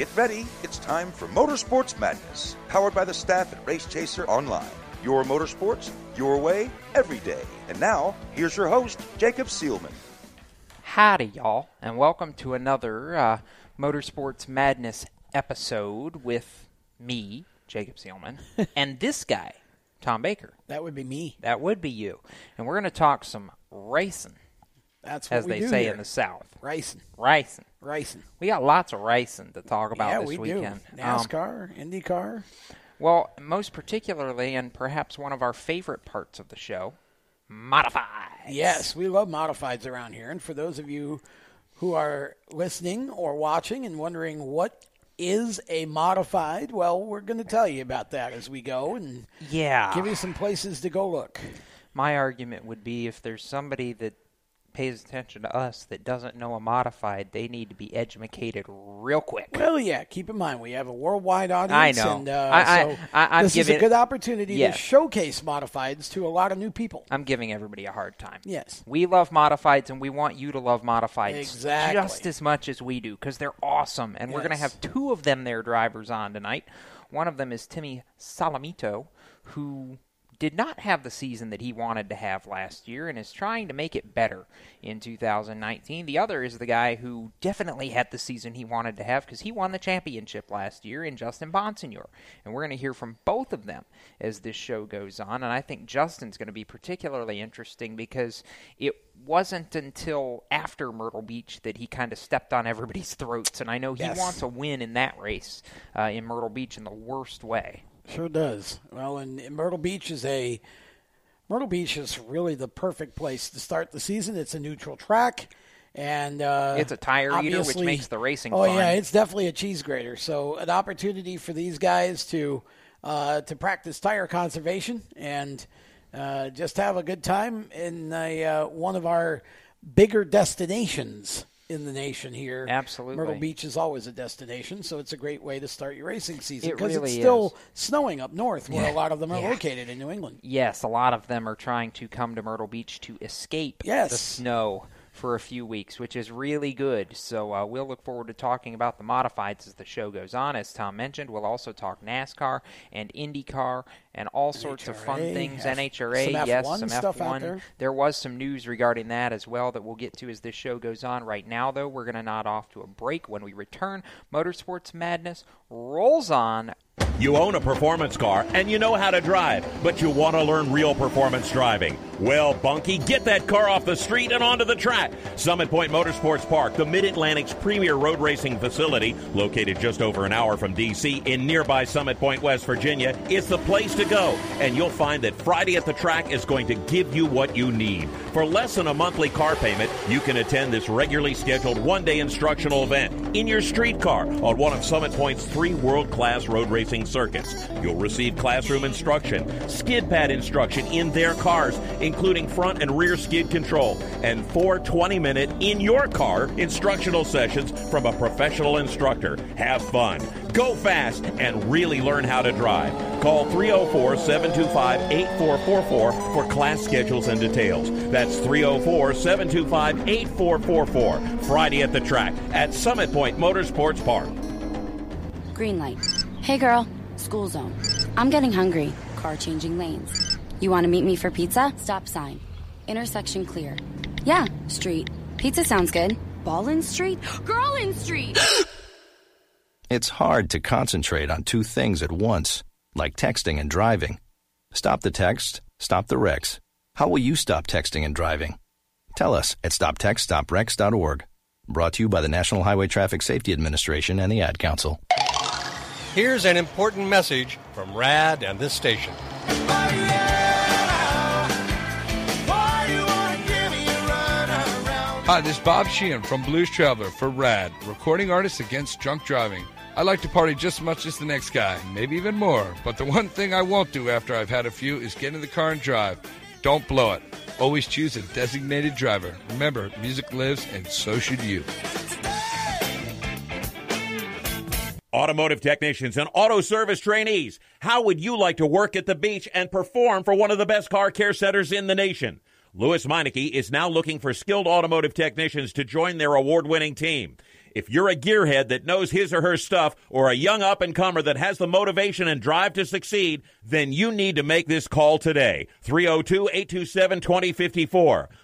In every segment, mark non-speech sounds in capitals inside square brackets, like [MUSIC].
Get ready, it's time for Motorsports Madness, powered by the staff at Race Chaser Online. Your motorsports, your way, every day. And now, here's your host, Jacob Seelman. Howdy, y'all, and welcome to another uh, Motorsports Madness episode with me, Jacob Seelman, [LAUGHS] and this guy, Tom Baker. That would be me. That would be you. And we're going to talk some racing, That's what as we they do say here. in the South. racing, Racing. racing. We got lots of racing to talk about yeah, this we weekend. do. Um, NASCAR, IndyCar. well, most particularly, and perhaps one of our favorite parts of the show, modified. Yes, we love modifieds around here. And for those of you who are listening or watching and wondering what is a modified, well, we're going to tell you about that as we go and Yeah. give you some places to go look. My argument would be if there's somebody that pays attention to us that doesn't know a modified, they need to be educated real quick. Well, yeah, keep in mind we have a worldwide audience. I know. And, uh, I- I- so I- I'm this is a good opportunity Yes. to showcase modifieds to a lot of new people. I'm giving everybody a hard time. Yes. We love modifieds, and we want you to love modifieds Exactly. just as much as we do because they're awesome. And we're going to have two of them, their drivers, on tonight. One of them is Timmy Solomito, who did not have the season that he wanted to have last year and is trying to make it better in 2019. The other is the guy who definitely had the season he wanted to have because he won the championship last year in Justin Bonsignore. And we're going to hear from both of them as this show goes on. And I think Justin's going to be particularly interesting because it wasn't until after Myrtle Beach that he kind of stepped on everybody's throats. And I know he Yes. wants a win in that race uh, in Myrtle Beach in the worst way. Sure does. Well, and, Myrtle Beach is a Myrtle Beach is really the perfect place to start the season. It's a neutral track, and uh, It's a tire eater, which makes the racing Oh fun. yeah, it's definitely a cheese grater. So an opportunity for these guys to uh, to practice tire conservation and uh, just have a good time in a, uh, one of our bigger destinations in the nation here. Absolutely. Myrtle Beach is always a destination, so it's a great way to start your racing season It because really it's still is. snowing up north where a lot of them are Yeah. located in New England. Yes, a lot of them are trying to come to Myrtle Beach to escape Yes. the snow for a few weeks, which is really good. So uh, we'll look forward to talking about the modifieds as the show goes on. As Tom mentioned, we'll also talk NASCAR and IndyCar and all sorts of fun things. F- NHRA, some yes, F1 some stuff out F1. there. There was some news regarding that as well that we'll get to as this show goes on. Right now, though, we're going to nod off to a break. When we return, Motorsports Madness rolls on. You own a performance car and you know how to drive, but you want to learn real performance driving. Well, Bunky, get that car off the street and onto the track. Summit Point Motorsports Park, the Mid Atlantic's premier road racing facility, located just over an hour from D.C. in nearby Summit Point, West Virginia, is the place to go. And you'll find that Friday at the track is going to give you what you need. For less than a monthly car payment, you can attend this regularly scheduled one day instructional event in your street car on one of Summit Point's three world class road racing circuits. You'll receive classroom instruction, skid pad instruction in their cars, including front and rear skid control, and four 20 minute in your car instructional sessions from a professional instructor. Have fun, go fast, and really learn how to drive. Call 304 725 8444 for class schedules and details. That's 304 725 8444. Friday at the track at Summit Point Motorsports Park. Green light. Hey girl, school zone. I'm getting hungry. Car changing lanes. You want to meet me for pizza? Stop sign. Intersection clear. Yeah, street. Pizza sounds good. Ballin Street? [GASPS] Girlin Street! [GASPS] It's hard to concentrate on two things at once, like texting and driving. Stop the text, stop the wrecks. How will you stop texting and driving? Tell us at stoptextstoprex.org. Brought to you by the National Highway Traffic Safety Administration and the Ad Council. Here's an important message from RAD and this station. Hi, this is Bob Sheehan from Blues Traveler for RAD, recording artists against drunk driving. I like to party just as much as the next guy, maybe even more. But the one thing I won't do after I've had a few is get in the car and drive. Don't blow it. Always choose a designated driver. Remember, music lives, and so should you. Automotive technicians and auto service trainees, how would you like to work at the beach and perform for one of the best car care centers in the nation? Lewes Meineke is now looking for skilled automotive technicians to join their award winning team. If you're a gearhead that knows his or her stuff or a young up and comer that has the motivation and drive to succeed, then you need to make this call today. 302 827 2054.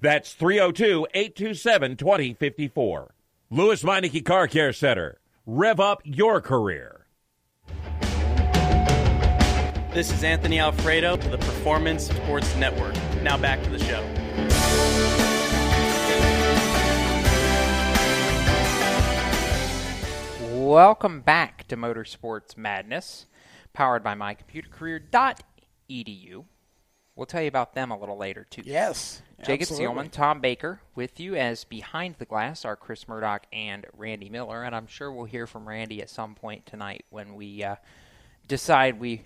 That's 302 827 2054. Lewes Meineke Car Care Center. Rev up your career. This is Anthony Alfredo for the Performance Sports Network. Now back to the show. Welcome back to Motorsports Madness, powered by mycomputercareer.edu. We'll tell you about them a little later, too. Yes. Jacob absolutely. Seelman, Tom Baker with you as behind the glass are Chris Murdock and Randy Miller, and I'm sure we'll hear from Randy at some point tonight when we uh, decide we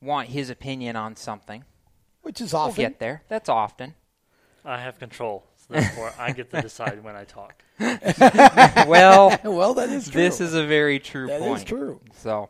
want his opinion on something. Which is We'll often. get there. That's often. I have control, so therefore I get to decide when I talk. [LAUGHS] well, [LAUGHS] well, that is true. this is a very true That is point. true. So,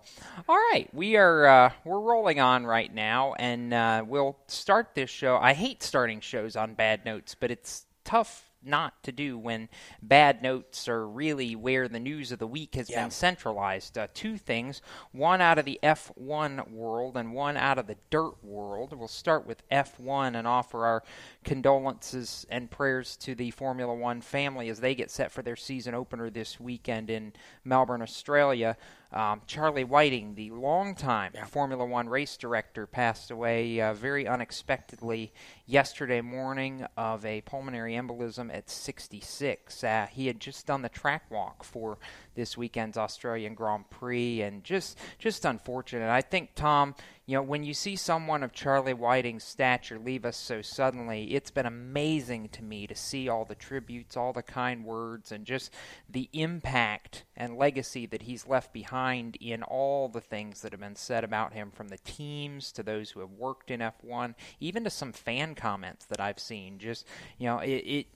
all right, we are uh, we're rolling on right now, and uh, we'll start this show. I hate starting shows on bad notes, but it's tough not to do when bad notes are really where the news of the week has Yeah. been centralized. Uh, two things: one out of the F1 world, and one out of the dirt world. We'll start with F1 and offer our condolences and prayers to the Formula One family as they get set for their season opener this weekend in Melbourne, Australia. Um, Charlie Whiting, the longtime Formula One race director, passed away uh, very unexpectedly yesterday morning of a pulmonary embolism at 66. Uh, he had just done the track walk for this weekend's Australian Grand Prix, and just just unfortunate. I think Tom, you know, when you see someone of Charlie Whiting's stature leave us so suddenly, it's been amazing to me to see all the tributes, all the kind words, and just the impact and legacy that he's left behind in all the things that have been said about him from the teams to those who have worked in F1, even to some fan comments that I've seen. Just, you know, it, it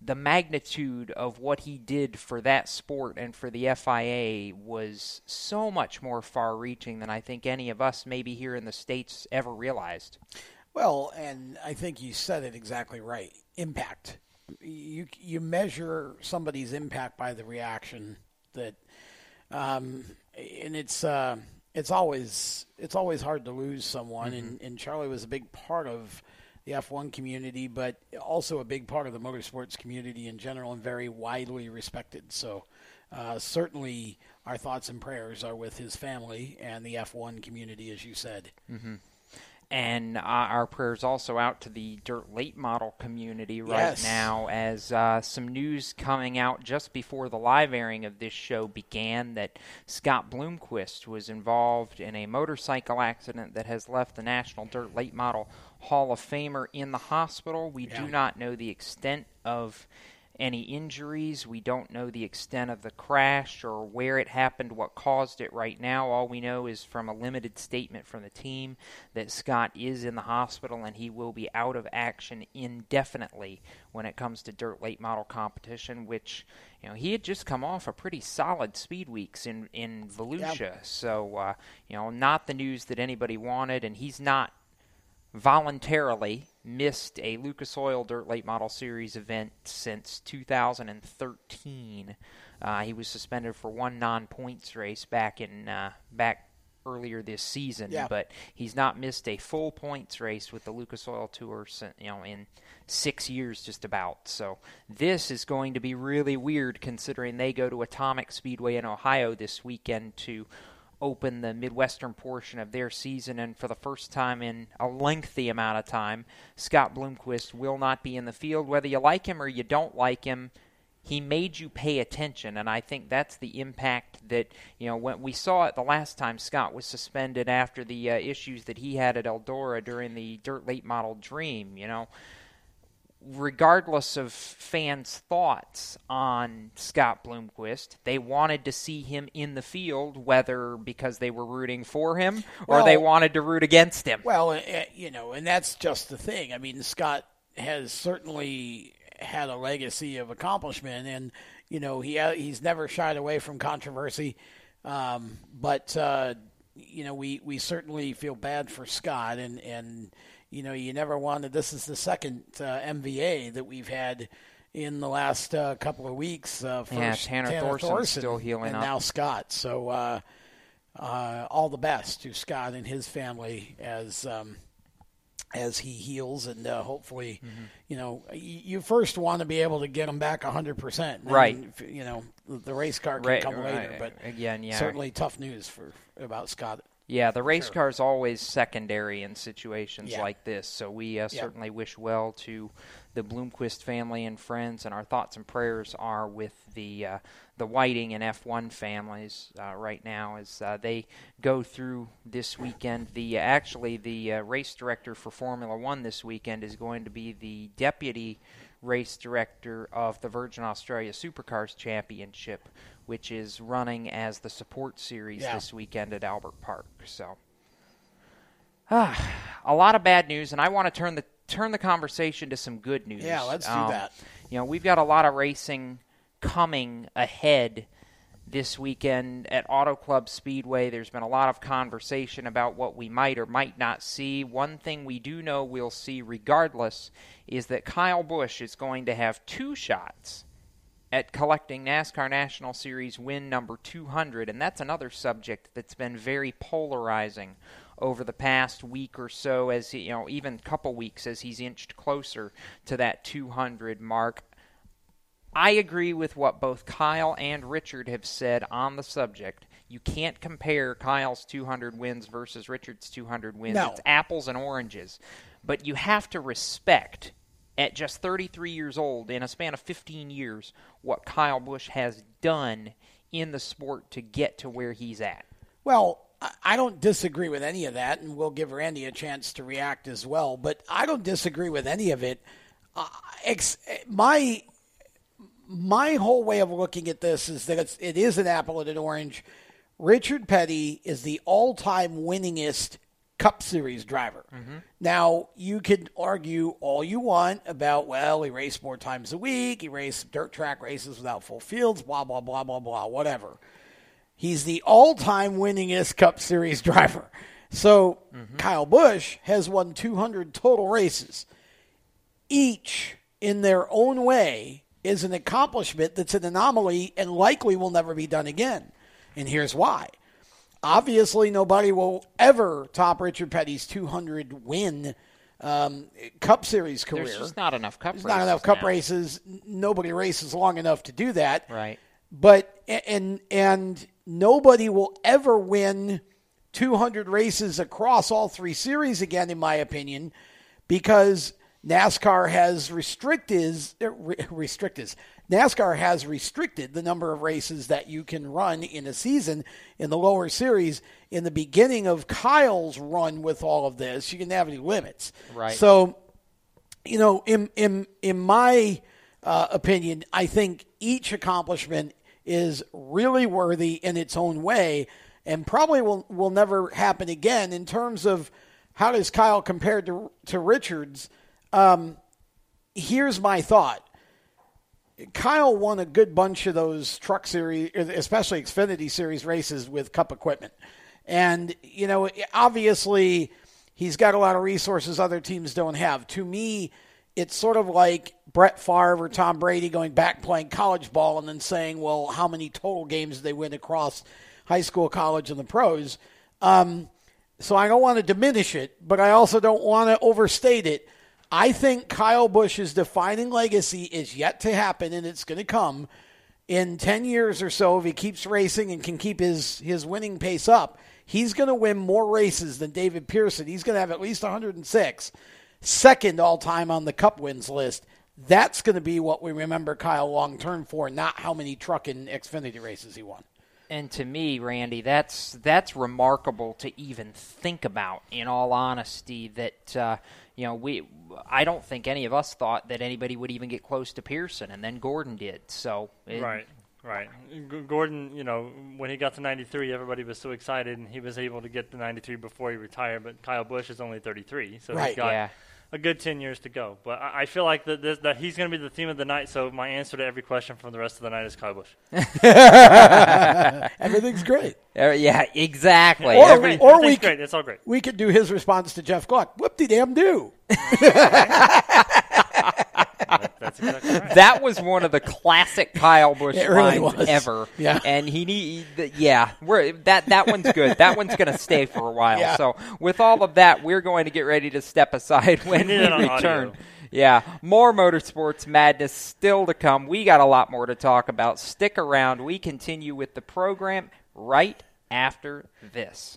the magnitude of what he did for that sport and for the FIA was so much more far reaching than I think any of us, maybe here in the States, ever realized. Well, and I think you said it exactly right. Impact. You you measure somebody's impact by the reaction that, um, and it's uh, it's always it's always hard to lose someone, and, and Charlie was a big part of the F1 community, but also a big part of the motorsports community in general, and very widely respected. So. Uh, certainly, our thoughts and prayers are with his family and the F1 community, as you said. And uh, our prayers also out to the dirt late model community right Yes. now as uh, some news coming out just before the live airing of this show began that Scott Bloomquist was involved in a motorcycle accident that has left the National Dirt Late Model Hall of Famer in the hospital. We do not know the extent of any injuries. We don't know the extent of the crash or where it happened, what caused it right now. All we know is from a limited statement from the team that Scott is in the hospital and he will be out of action indefinitely when it comes to dirt late model competition, which you know he had just come off a pretty solid speed weeks in in Volusia. So uh, you know, not the news that anybody wanted, and he's not voluntarily missed a Lucas Oil Dirt Late Model Series event since 2013. Uh, he was suspended for one non-points race back in uh, back earlier this season, Yeah. but he's not missed a full points race with the Lucas Oil Tour, you know, in six years just about. So this is going to be really weird considering they go to Atomic Speedway in Ohio this weekend to open the Midwestern portion of their season, and for the first time in a lengthy amount of time, Scott Bloomquist will not be in the field. Whether you like him or you don't like him, he made you pay attention, and I think that's the impact that you know when we saw it the last time Scott was suspended after the uh, issues that he had at Eldora during the Dirt Late Model Dream. You know, regardless of fans' thoughts on Scott Bloomquist, they wanted to see him in the field, whether because they were rooting for him or Well- they wanted to root against him. Well, uh, you know, and that's just the thing. I mean, Scott has certainly had a legacy of accomplishment, and you know, he uh, he's never shied away from controversy. Um, but uh, you know, we we certainly feel bad for Scott, and and you know, you never wanted. This is the second uh, MVA that we've had. In the last uh, couple of weeks, uh, first Yeah, Tanner Thorson's Thorson still healing and up. now Scott. So uh, uh, all the best to Scott and his family as um, as he heals, and uh, hopefully, Mm-hmm. you know, you first want to be able to get him back hundred percent, Right. You know, the race car can Right, come later, but Again, yeah. certainly tough news for about Scott. Yeah, the race Sure. car is always secondary in situations Yeah. like this. So we uh, Yeah. certainly wish well to the Bloomquist family and friends, and our thoughts and prayers are with the uh, the Whiting and F1 families uh, right now as uh, they go through this weekend. The actually the uh, race director for Formula One this weekend is going to be the deputy race director of the Virgin Australia Supercars Championship, which is running as the support series Yeah. this weekend at Albert Park. So, ah, a lot of bad news, and I want to turn the turn the conversation to some good news. Yeah, let's do Um, that. You know, we've got a lot of racing coming ahead this weekend at Auto Club Speedway. There's been a lot of conversation about what we might or might not see. One thing we do know we'll see regardless is that Kyle Busch is going to have two shots at collecting NASCAR National Series win number 200, and that's another subject that's been very polarizing over the past week or so, as he, you know, even a couple weeks as he's inched closer to that 200 mark. I agree with what both Kyle and Richard have said on the subject. You can't compare Kyle's 200 wins versus Richard's 200 wins. No. It's apples and oranges. But you have to respect, at just 33 years old, in a span of 15 years, what Kyle Busch has done in the sport to get to where he's at. Well, I- don't disagree with any of that, and we'll give Randy a chance to react as well. But I don't disagree with any of it. Uh, ex- my my whole way of looking at this is that it's, it is an apple and an orange. Richard Petty is the all-time winningest Cup Series driver. Mm-hmm. Now you could argue all you want about well, he raced more times a week, he raced dirt track races without full fields, blah blah blah blah blah, whatever. He's the all-time winningest Cup Series [LAUGHS] driver. So mm-hmm. Kyle Busch has won 200 total races. Each, in their own way, is an accomplishment that's an anomaly and likely will never be done again. And here's why. Obviously, nobody will ever top Richard Petty's 200 win um, Cup Series career. There's just not enough Cup There's races not enough Cup now. races. Nobody races long enough to do that Right. but and and nobody will ever win 200 races across all three series again in my opinion because NASCAR has restricted er, [LAUGHS] restricted NASCAR has restricted the number of races that you can run in a season in the lower series in the beginning of Kyle's run with all of this you didn't have any limits Right. so you know, in in in my uh, opinion, I think each accomplishment is really worthy in its own way, and probably will will never happen again. In terms of how does Kyle compare to to Richards? Um, here's my thought. Kyle won a good bunch of those truck series, especially Xfinity series races with Cup equipment. And, you know, obviously he's got a lot of resources other teams don't have. To me, it's sort of like Brett Favre or Tom Brady going back playing college ball and then saying, well, how many total games did they win across high school, college, and the pros? Um, so I don't want to diminish it, but I also don't want to overstate it. I think Kyle Busch's defining legacy is yet to happen, and it's going to come in 10 years or so if he keeps racing and can keep his, his winning pace up. He's going to win more races than David Pearson. He's going to have at least 106, second all time on the Cup wins list. That's going to be what we remember Kyle long term for, not how many truck and Xfinity races he won. And to me, Randy, that's that's remarkable to even think about. In all honesty, that uh, you know we I don't think any of us thought that anybody would even get close to Pearson, and then Gordon did. So it, Right, right. G- Gordon, you know, when he got to 93, everybody was so excited, and he was able to get to 93 before he retired. But Kyle Busch is only 33, so Right. he's got Yeah. A good 10 years to go. But I, I feel like that, this, that he's going to be the theme of the night. So my answer to every question from the rest of the night is Kyle Busch. [LAUGHS] Everything's great. Uh, yeah, exactly. Or, Every- or we Everything's great. It's all great. we could do his response to Jeff Gluck. Whoop de damn do. [LAUGHS] That's exactly [LAUGHS] right. that was one of the classic Kyle Busch It really lines was. ever. Yeah. and he need the- yeah, we're that that one's good. That one's going to stay for a while. Yeah. So with all of that, we're going to get ready to step aside when need we return. audio. Yeah, more motorsports madness still to come. We got a lot more to talk about. Stick around. We continue with the program right after this.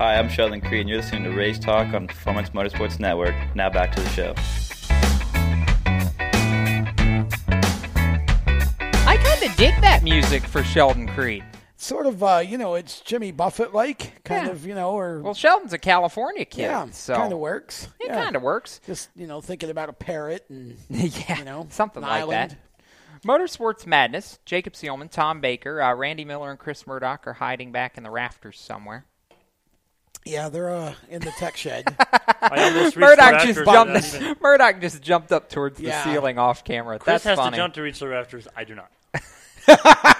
Hi, I'm Sheldon Creed, and you're listening to Race Talk on Performance Motorsports Network. Now back to the show. I kind of dig that music for Sheldon Creed. Sort of, uh, you know, it's Jimmy Buffett like, kind Yeah. of, you know, or Well, Sheldon's a California kid, yeah, so it kind of works. It Yeah. kind of works. Just you know, thinking about a parrot and [LAUGHS] yeah, you know, something an like island. that. Motorsports Madness. Jacob Seelman, Tom Baker, uh, Randy Miller, and Chris Murdock are hiding back in the rafters somewhere. Yeah, they're uh, in the tech shed. [LAUGHS] I almost reached the Murdock just jumped. even- [LAUGHS] Murdock just jumped up towards the ceiling off camera. Chris That's has funny. to jump to reach the rafters. I do not. [LAUGHS]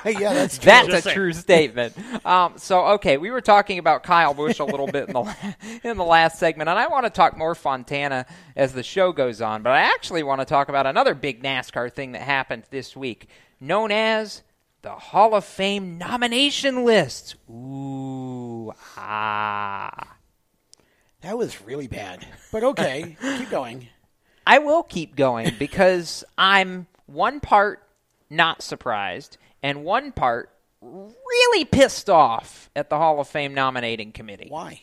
yeah, that's true. That's Just a saying. true statement. Um, so, okay, we were talking about Kyle Busch a little bit in the in the last segment, and I want to talk more Fontana as the show goes on. But I actually want to talk about another big NASCAR thing that happened this week, known as the Hall of Fame nomination list. Ooh, ah. That was really bad. But okay, [LAUGHS] keep going. I will keep going because I'm one part not surprised and one part really pissed off at the Hall of Fame nominating committee. Why?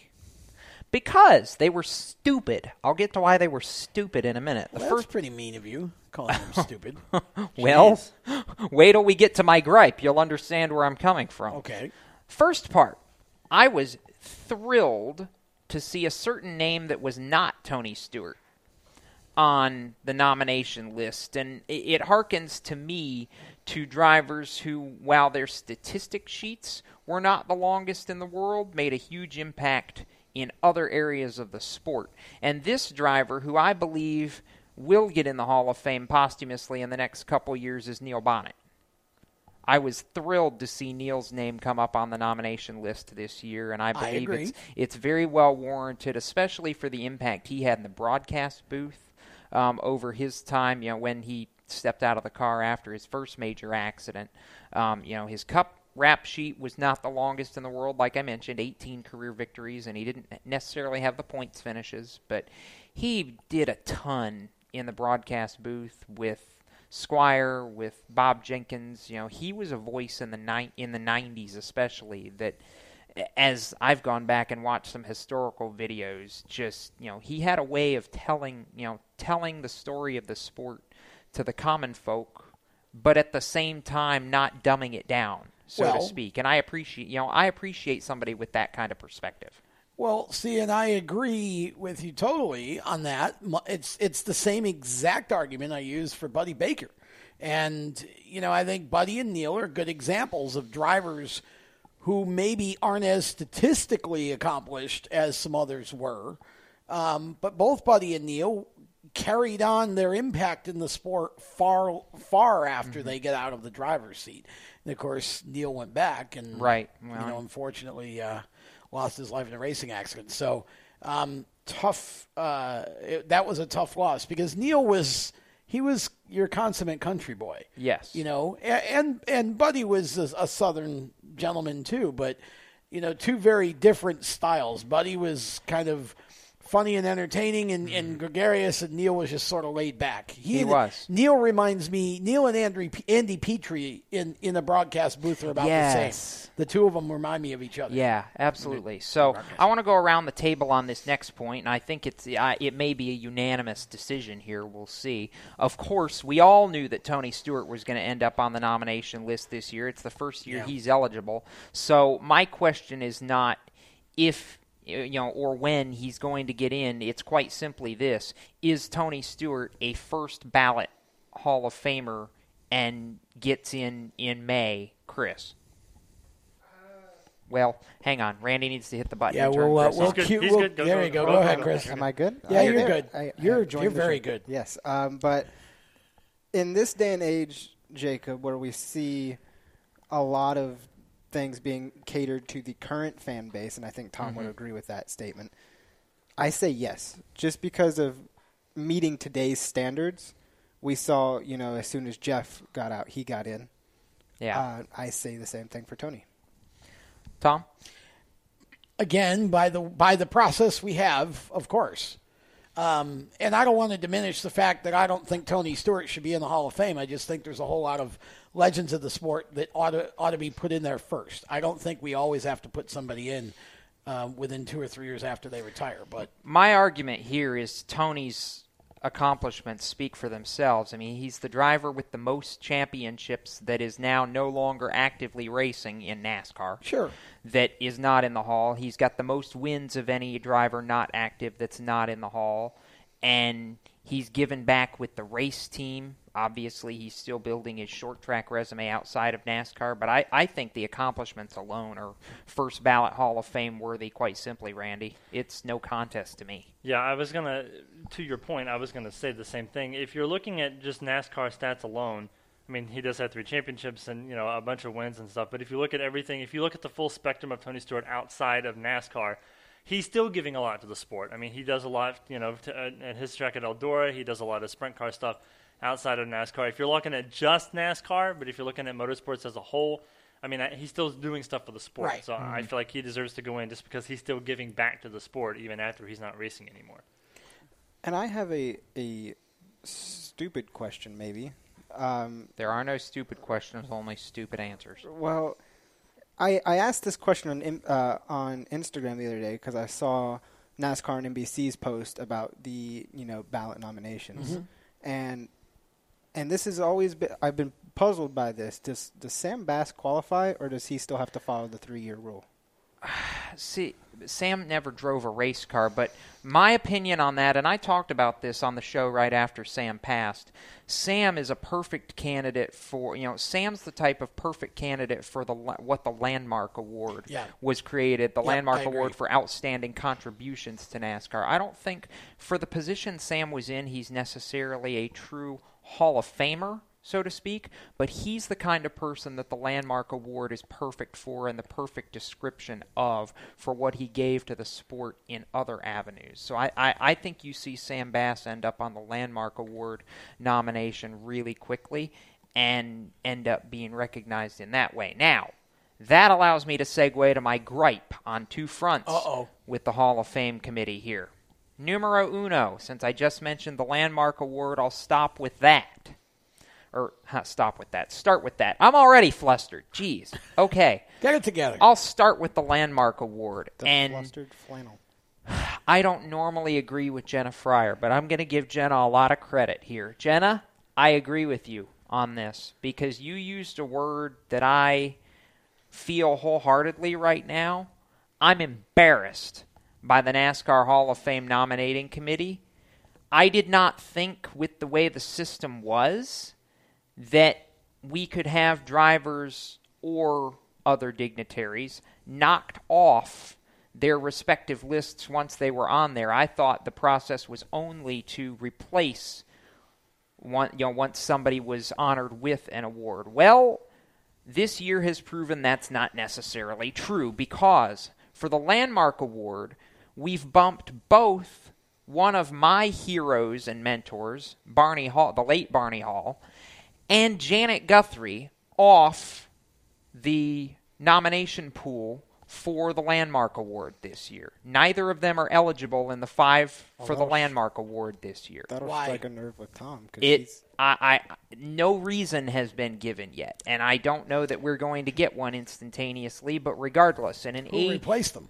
Because they were stupid. I'll get to why they were stupid in a minute. The Well, first that's pretty mean of you, calling them [LAUGHS] stupid. [LAUGHS] well, [LAUGHS] wait till we get to my gripe. You'll understand where I'm coming from. Okay. First part, I was thrilled to see a certain name that was not Tony Stewart on the nomination list. And it, it harkens to me to drivers who, while their statistic sheets were not the longest in the world, made a huge impact in other areas of the sport. And this driver, who I believe will get in the Hall of Fame posthumously in the next couple years, is Neil Bonnett. I was thrilled to see Neil's name come up on the nomination list this year, and I I believe agree. it's it's very well warranted, especially for the impact he had in the broadcast booth um, over his time. You know, when he stepped out of the car after his first major accident. Um, you know, his Cup rap sheet was not the longest in the world, like I mentioned, 18 career victories, and he didn't necessarily have the points finishes, but he did a ton in the broadcast booth with Squier, with Bob Jenkins. You know, he was a voice in the ni- in the 90s, especially that. As I've gone back and watched some historical videos, just you know, he had a way of telling you know telling the story of the sport to the common folk, but at the same time not dumbing it down, so Well- to speak. And I appreciate you know I appreciate somebody with that kind of perspective. Well, see, and I agree with you totally on that. It's it's the same exact argument I used for Buddy Baker, and you know I think Buddy and Neil are good examples of drivers who maybe aren't as statistically accomplished as some others were, um, but both Buddy and Neil carried on their impact in the sport far far after they get out of the driver's seat. And of course, Neil went back and Right. you know, unfortunately, uh, lost his life in a racing accident. So um, tough. Uh, it, that was a tough loss because Neil was he was your consummate country boy. Yes. You know, and and Buddy was a, a southern gentleman too, but you know, two very different styles. Buddy was kind of funny and entertaining and, and gregarious, and Neil was just sort of laid back. Mm-hmm. He was. Neil reminds me. Neil and Andy, Andy Petree in in the broadcast booth are about the same. The two of them remind me of each other. Yeah, absolutely. So I want to go around the table on this next point, and I think it's uh, it may be a unanimous decision here. We'll see. Of course, we all knew that Tony Stewart was going to end up on the nomination list this year. It's the first year Yeah. he's eligible. So my question is not if you know or when he's going to get in. It's quite simply this: Is Tony Stewart a first ballot Hall of Famer and gets in in May, Chris? Well, hang on. Randy needs to hit the button. Yeah, we'll, uh, Chris we'll on. cue. We'll, there you go. Go ahead, Chris. Am I good? Yeah, I- you're there. good. I- I you're joined you're very show. good. Yes, um, but in this day and age, Jacob, where we see a lot of things being catered to the current fan base, and I think Tom would Mhm. agree with that statement. I say yes, just because of meeting today's standards. We saw, you know, as soon as Jeff got out, he got in. Yeah. Uh, I say the same thing for Tony. Tom. Again, by the by the process we have, of course. Um, and I don't want to diminish the fact that I don't think Tony Stewart should be in the Hall of Fame. I just think there's a whole lot of legends of the sport that ought to ought to be put in there first. I don't think we always have to put somebody in um, within two or three years after they retire. But My argument here is Tony's accomplishments speak for themselves. I mean, he's the driver with the most championships that is now no longer actively racing in NASCAR. Sure. That is not in the Hall. He's got the most wins of any driver not active that's not in the Hall. and he's given back with the race team. Obviously, he's still building his short track resume outside of NASCAR, but I, I think the accomplishments alone are first ballot Hall of Fame worthy, quite simply, Randy. It's no contest to me. Yeah, I was gonna. To your point, I was gonna say the same thing. If you're looking at just NASCAR stats alone, I mean, he does have three championships and you know a bunch of wins and stuff. But if you look at everything, if you look at the full spectrum of Tony Stewart outside of NASCAR, he's still giving a lot to the sport. I mean, he does a lot, you know, to, uh, at his track at Eldora. He does a lot of sprint car stuff outside of NASCAR. If you're looking at just NASCAR, but if you're looking at motorsports as a whole, I mean, he's still doing stuff for the sport. Right. So mm-hmm. I feel like he deserves to go in just because he's still giving back to the sport even after he's not racing anymore. And I have a a stupid question, maybe. Um, there are no stupid questions, only stupid answers. Well, I I asked this question on uh, on Instagram the other day because I saw NASCAR and NBC's post about the you know ballot nominations, Mm-hmm. and and this has always been I've been puzzled by this. Does does Sam Bass qualify, or does he still have to follow the three year rule? [SIGHS] See, Sam never drove a race car, but my opinion on that, and I talked about this on the show right after Sam passed. Sam is a perfect candidate for you know Sam's the type of perfect candidate for the what the landmark award yeah. was created the yep, landmark award for outstanding contributions to NASCAR. I don't think for the position Sam was in he's necessarily a true Hall of Famer so to speak, but he's the kind of person that the Landmark Award is perfect for and the perfect description of for what he gave to the sport in other avenues. So I, I, I think you see Sam Bass end up on the Landmark Award nomination really quickly and end up being recognized in that way. Now, that allows me to segue to my gripe on two fronts Uh-oh. with the Hall of Fame committee here. Numero uno, since I just mentioned the Landmark Award, I'll stop with that or huh, stop with that. Start with that. I'm already flustered. Jeez. Okay. [LAUGHS] Get it together. I'll start with the landmark award. The and flustered flannel. [SIGHS] I don't normally agree with Jenna Fryer, but I'm going to give Jenna a lot of credit here. Jenna, I agree with you on this because you used a word that I feel wholeheartedly right now. I'm embarrassed by the NASCAR Hall of Fame nominating committee. I did not think with the way the system was that we could have drivers or other dignitaries knocked off their respective lists once they were on there. I thought the process was only to replace one, you know, once somebody was honored with an award. Well, this year has proven that's not necessarily true because for the Landmark Award, we've bumped both one of my heroes and mentors, Barney Hall, the late Barney Hall, and Janet Guthrie off the nomination pool for the Landmark Award this year. Neither of them are eligible in the five oh, for the Landmark Award this year. That'll Why? strike a nerve with Tom. 'cause It, he's- I, I, no reason has been given yet, and I don't know that we're going to get one instantaneously. But regardless, in an Who age replaced them?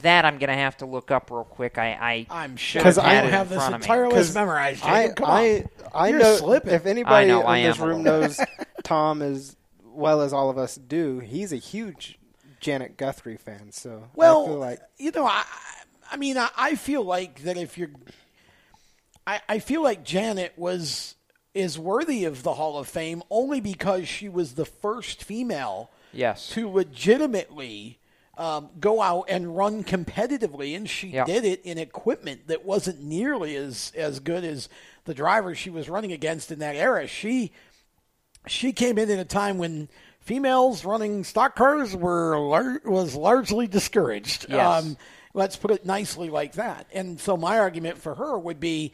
That I'm going to have to look up real quick. I, I I'm sure have I don't have this front of me. entire list 'Cause memorized. I, Jacob. Come I, on. I You're know slipping. if anybody I know, in this room knows Tom as well as all of us do, he's a huge Janet Guthrie fan. So Well, I feel like you know, I, I mean, I, I feel like that if you're, I, I feel like Janet was is worthy of the Hall of Fame only because she was the first female Yes. to legitimately um, go out and run competitively, and she Yeah. did it in equipment that wasn't nearly as as good as the drivers she was running against in that era. She she came in at a time when females running stock cars were lar- was largely discouraged. Yes. Um, let's put it nicely like that. And so my argument for her would be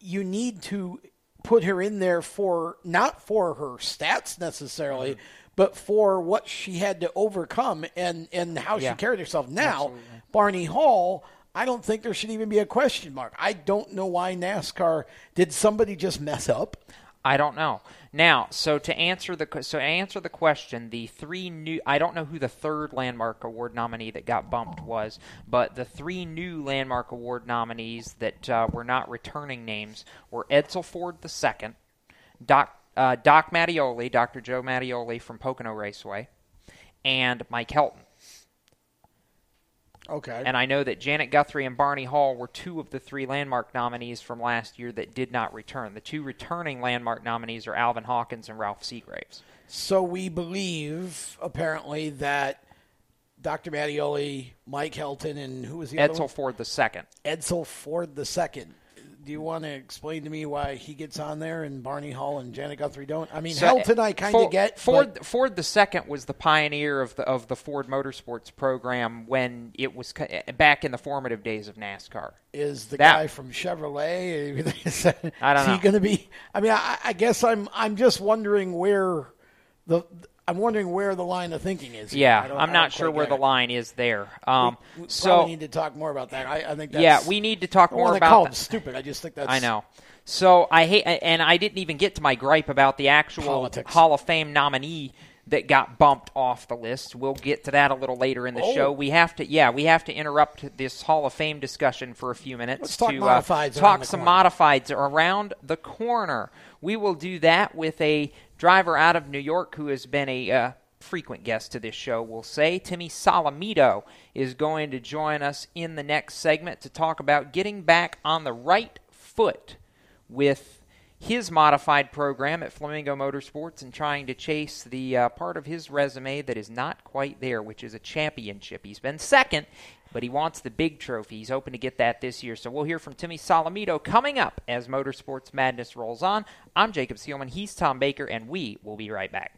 you need to put her in there for not for her stats necessarily, Mm-hmm. But for what she had to overcome and and how Yeah. she carried herself. Now, Barney Hall, I don't think there should even be a question mark. I don't know why NASCAR did somebody just mess up. I don't know. Now, so to answer the so answer the question, the three new I don't know who the third Landmark Award nominee that got bumped was, but the three new Landmark Award nominees that uh, were not returning names were Edsel Ford II, Doc uh, Doc Mattioli, Dr. Joe Mattioli from Pocono Raceway, and Mike Helton. Okay. And I know that Janet Guthrie and Barney Hall were two of the three landmark nominees from last year that did not return. The two returning landmark nominees are Alvin Hawkins and Ralph Seagraves. So we believe, apparently, that Dr. Mattioli, Mike Helton, and who was the other Edsel one? Ford the second. Edsel Ford the second. Do you want to explain to me why he gets on there and Barney Hall and Janet Guthrie don't? I mean, So, Helton eh, I kind of get. Ford. but- Ford the second was the pioneer of the of the Ford Motorsports program when it was eh, back in the formative days of NASCAR. is the That- guy from Chevrolet. [LAUGHS] Is I don't is know. he going to be? I mean, I, I guess I'm I'm just wondering where the I'm wondering where the line of thinking is. here. Yeah, I'm not sure where the it. line is there. Um, we, we so need to talk more about that. I, I think that's, yeah, we need to talk more about call that. stupid. I just think [LAUGHS] that's I know. So I hate, and I didn't even get to my gripe about the actual Politics. Hall of Fame nominee that got bumped off the list. We'll get to that a little later in the Oh. show. We have to, yeah, we have to interrupt this Hall of Fame discussion for a few minutes Let's talk to modifieds uh, talk some corner. modifieds around the corner. We will do that with a driver out of New York who has been a uh, frequent guest to this show. We'll say Timmy Solomito is going to join us in the next segment to talk about getting back on the right foot with his modified program at Flamingo Motorsports and trying to chase the uh, part of his resume that is not quite there, which is a championship. He's been second, but he wants the big trophy. He's hoping to get that this year. So we'll hear from Timmy Solomito coming up as Motorsports Madness rolls on. I'm Jacob Seelman. He's Tom Baker, and we will be right back.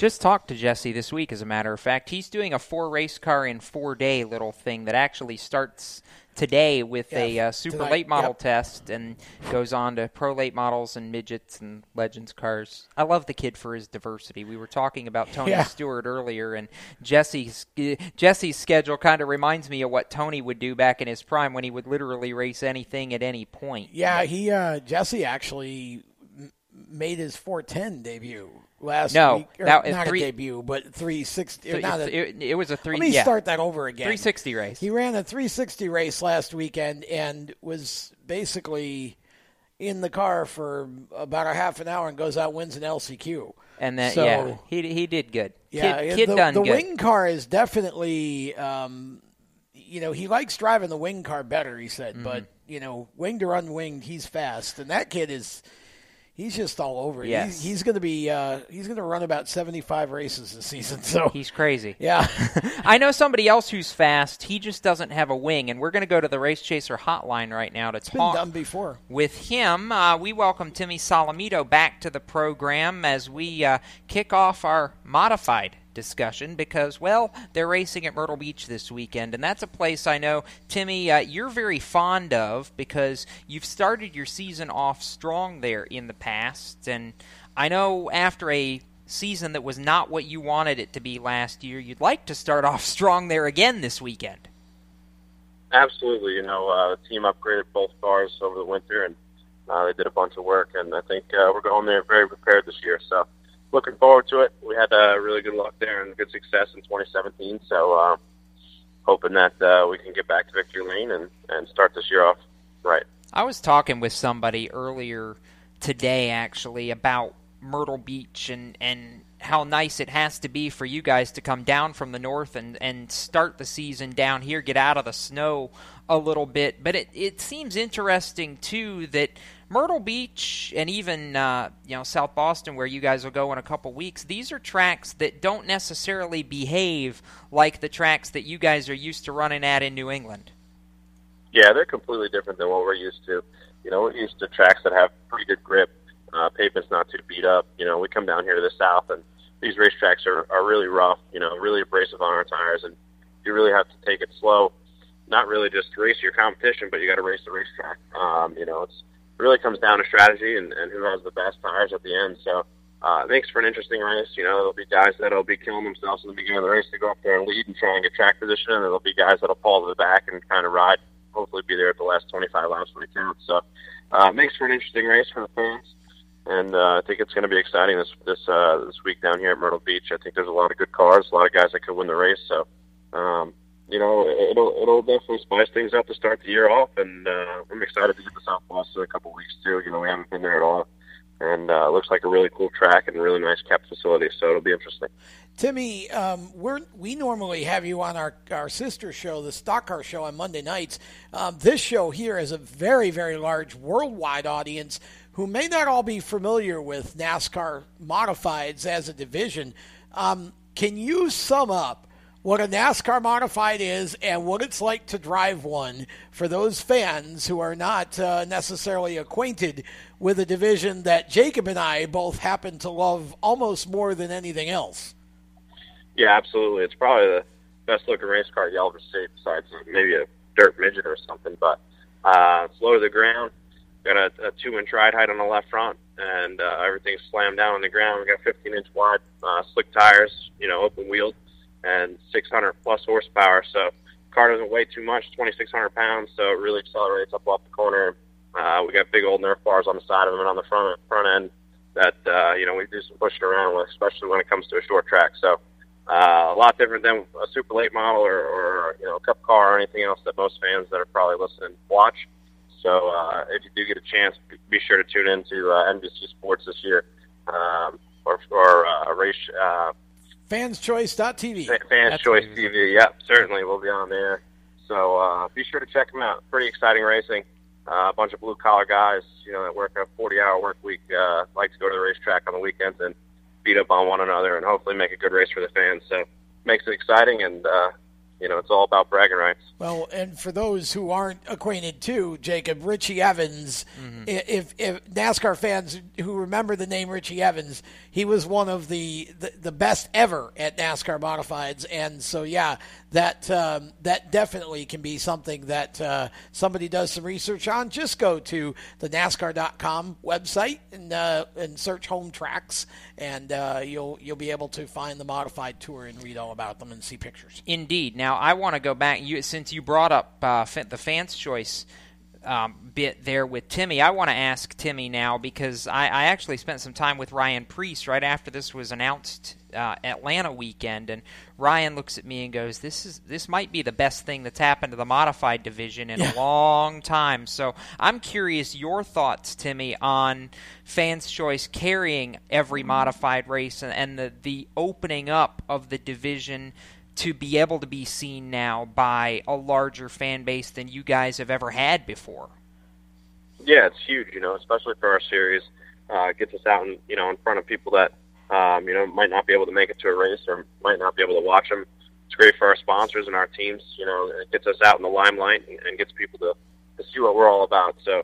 Just talked to Jesse this week, as a matter of fact. He's doing a four race car in four day little thing that actually starts today with a uh, super tonight, late model yep. test and goes on to pro late models and midgets and legends cars. I love the kid for his diversity. We were talking about Tony Yeah. Stewart earlier, and Jesse's Jesse's schedule kind of reminds me of what Tony would do back in his prime when he would literally race anything at any point. Yeah, he uh, Jesse actually made his 410 debut last No, week. Or that is not three- a debut, but 360. Th- not a- it- it was a three- Let me yeah. start that over again. 360 race. He ran a 360 race last weekend and was basically in the car for about a half an hour and goes out wins an LCQ. And that So- yeah, he he did good. Yeah, kid, kid the, done the good. wing car is definitely, um, you know, he likes driving the wing car better. He said, Mm-hmm. but you know, winged or unwinged, he's fast, and that kid is. He's just all over. Yes. He's, he's going to be. Uh, he's going to run about seventy-five races this season. [LAUGHS] So He's crazy. Yeah. [LAUGHS] I know somebody else who's fast. He just doesn't have a wing, and we're going to go to the Race Chaser hotline right now to it's been talk done before. with him. Uh, we welcome Timmy Solomito back to the program as we uh, kick off our modified discussion because, well, they're racing at Myrtle Beach this weekend, and that's a place I know, Timmy, uh, you're very fond of because you've started your season off strong there in the past, and I know after a season that was not what you wanted it to be last year, you'd like to start [LAUGHS] off strong there again this weekend. Absolutely. You know, uh, the team upgraded both cars over the winter, and uh, they did a bunch of work. And I think uh, we're going there very prepared this year. So, looking forward to it. We had uh, really good luck there and good success in 2017. So, uh, hoping that uh, we can get back to victory lane and, and start this year off right. I was talking with somebody earlier today, actually, about Myrtle Beach and, and how nice it has to be for you guys to come down from the north and, and start the season down here, get out of the snow a little bit. But it, it seems interesting, too, that Myrtle Beach and even uh, you know South Boston, where you guys will go in a couple weeks, these are tracks that don't necessarily behave like the tracks that you guys are used to running at in New England. Yeah, they're completely different than what we're used to. You know, we're used to tracks that have pretty good grip, uh, pavement's not too beat up. You know, we come down here to the south, and these racetracks are, are really rough. You know, really abrasive on our tires, and you really have to take it slow. Not really just race your competition, but you got to race the racetrack. Um, you know, it's it really comes down to strategy and, and who has the best tires at the end. So uh, it makes for an interesting race. You know, there'll be guys that'll be killing themselves in the beginning of the race to go up there and lead and try and get track position, and there'll be guys that'll fall to the back and kind of ride, hopefully be there at the last 25 laps when it counts. So uh, it makes for an interesting race for the fans. And uh, I think it's going to be exciting this this uh, this week down here at Myrtle Beach. I think there's a lot of good cars, a lot of guys that could win the race. So, um, you know, it'll it'll definitely spice things up to start the year off. And uh, I'm excited to get to South Boston in a couple weeks too. You know, we haven't been there at all, and uh, looks like a really cool track and really nice cap facility. So it'll be interesting. Timmy, um, we're, we normally have you on our, our sister show, the Stock Car Show, on Monday nights. Um, this show here has a very, very large worldwide audience who may not all be familiar with NASCAR modifieds as a division. Um, can you sum up what a NASCAR modified is and what it's like to drive one for those fans who are not uh, necessarily acquainted with a division that Jacob and I both happen to love almost more than anything else? Yeah, absolutely. It's probably the best looking race car you'll ever see, besides maybe a dirt midget or something. But uh, it's low to the ground. Got a, a two inch ride height on the left front, and uh, everything's slammed down on the ground. We got 15 inch wide uh, slick tires, you know, open wheeled, and 600 plus horsepower. So car doesn't weigh too much, 2,600 pounds, so it really accelerates up off the corner. Uh, we got big old Nerf bars on the side of them and on the front front end that uh, you know we do some pushing around with, especially when it comes to a short track. So uh, a lot different than a super late model or, or you know a cup car or anything else that most fans that are probably listening watch. So uh, if you do get a chance, be- sure to tune into uh, NBC Sports this year um, or, or uh, race uh, Fanschoice.tv. Fa- Fans That's Choice amazing. TV. Yep, certainly we'll be on there. So uh, be sure to check them out. Pretty exciting racing. Uh, a bunch of blue collar guys, you know, that work a 40 hour work week, uh, like to go to the racetrack on the weekends and beat up on one another and hopefully make a good race for the fans. So makes it exciting and, uh, you know, it's all about bragging rights. Well, and for those who aren't acquainted too, Jacob, Richie Evans, mm-hmm. i if, if NASCAR fans who remember the name Richie Evans, he was one of the, the, the best ever at NASCAR modifieds. And so, yeah, that, um, that definitely can be something that uh, somebody does some research on. Just go to the NASCAR.com website and, uh, and search home tracks, and uh, you'll, you'll be able to find the modified tour and read all about them and see pictures. Indeed. Now I want to go back. You since you brought up uh, the fans' choice um, bit there with Timmy. I want to ask Timmy now because I, I, actually spent some time with Ryan Preece right after this was announced uh, Atlanta weekend, and Ryan looks at me and goes, "This is this might be the best thing that's happened to the modified division in yeah. a long time." So I'm curious your thoughts, Timmy, on Fans Choice carrying every modified race and, and the the opening up of the division to be able to be seen now by a larger fan base than you guys have ever had before. Yeah, it's huge, you know, especially for our series. Uh, gets us out, in, you know, in front of people that, um, you know, might not be able to make it to a race or might not be able to watch them. It's great for our sponsors and our teams. You know, it gets us out in the limelight and, and gets people to, to see what we're all about. So,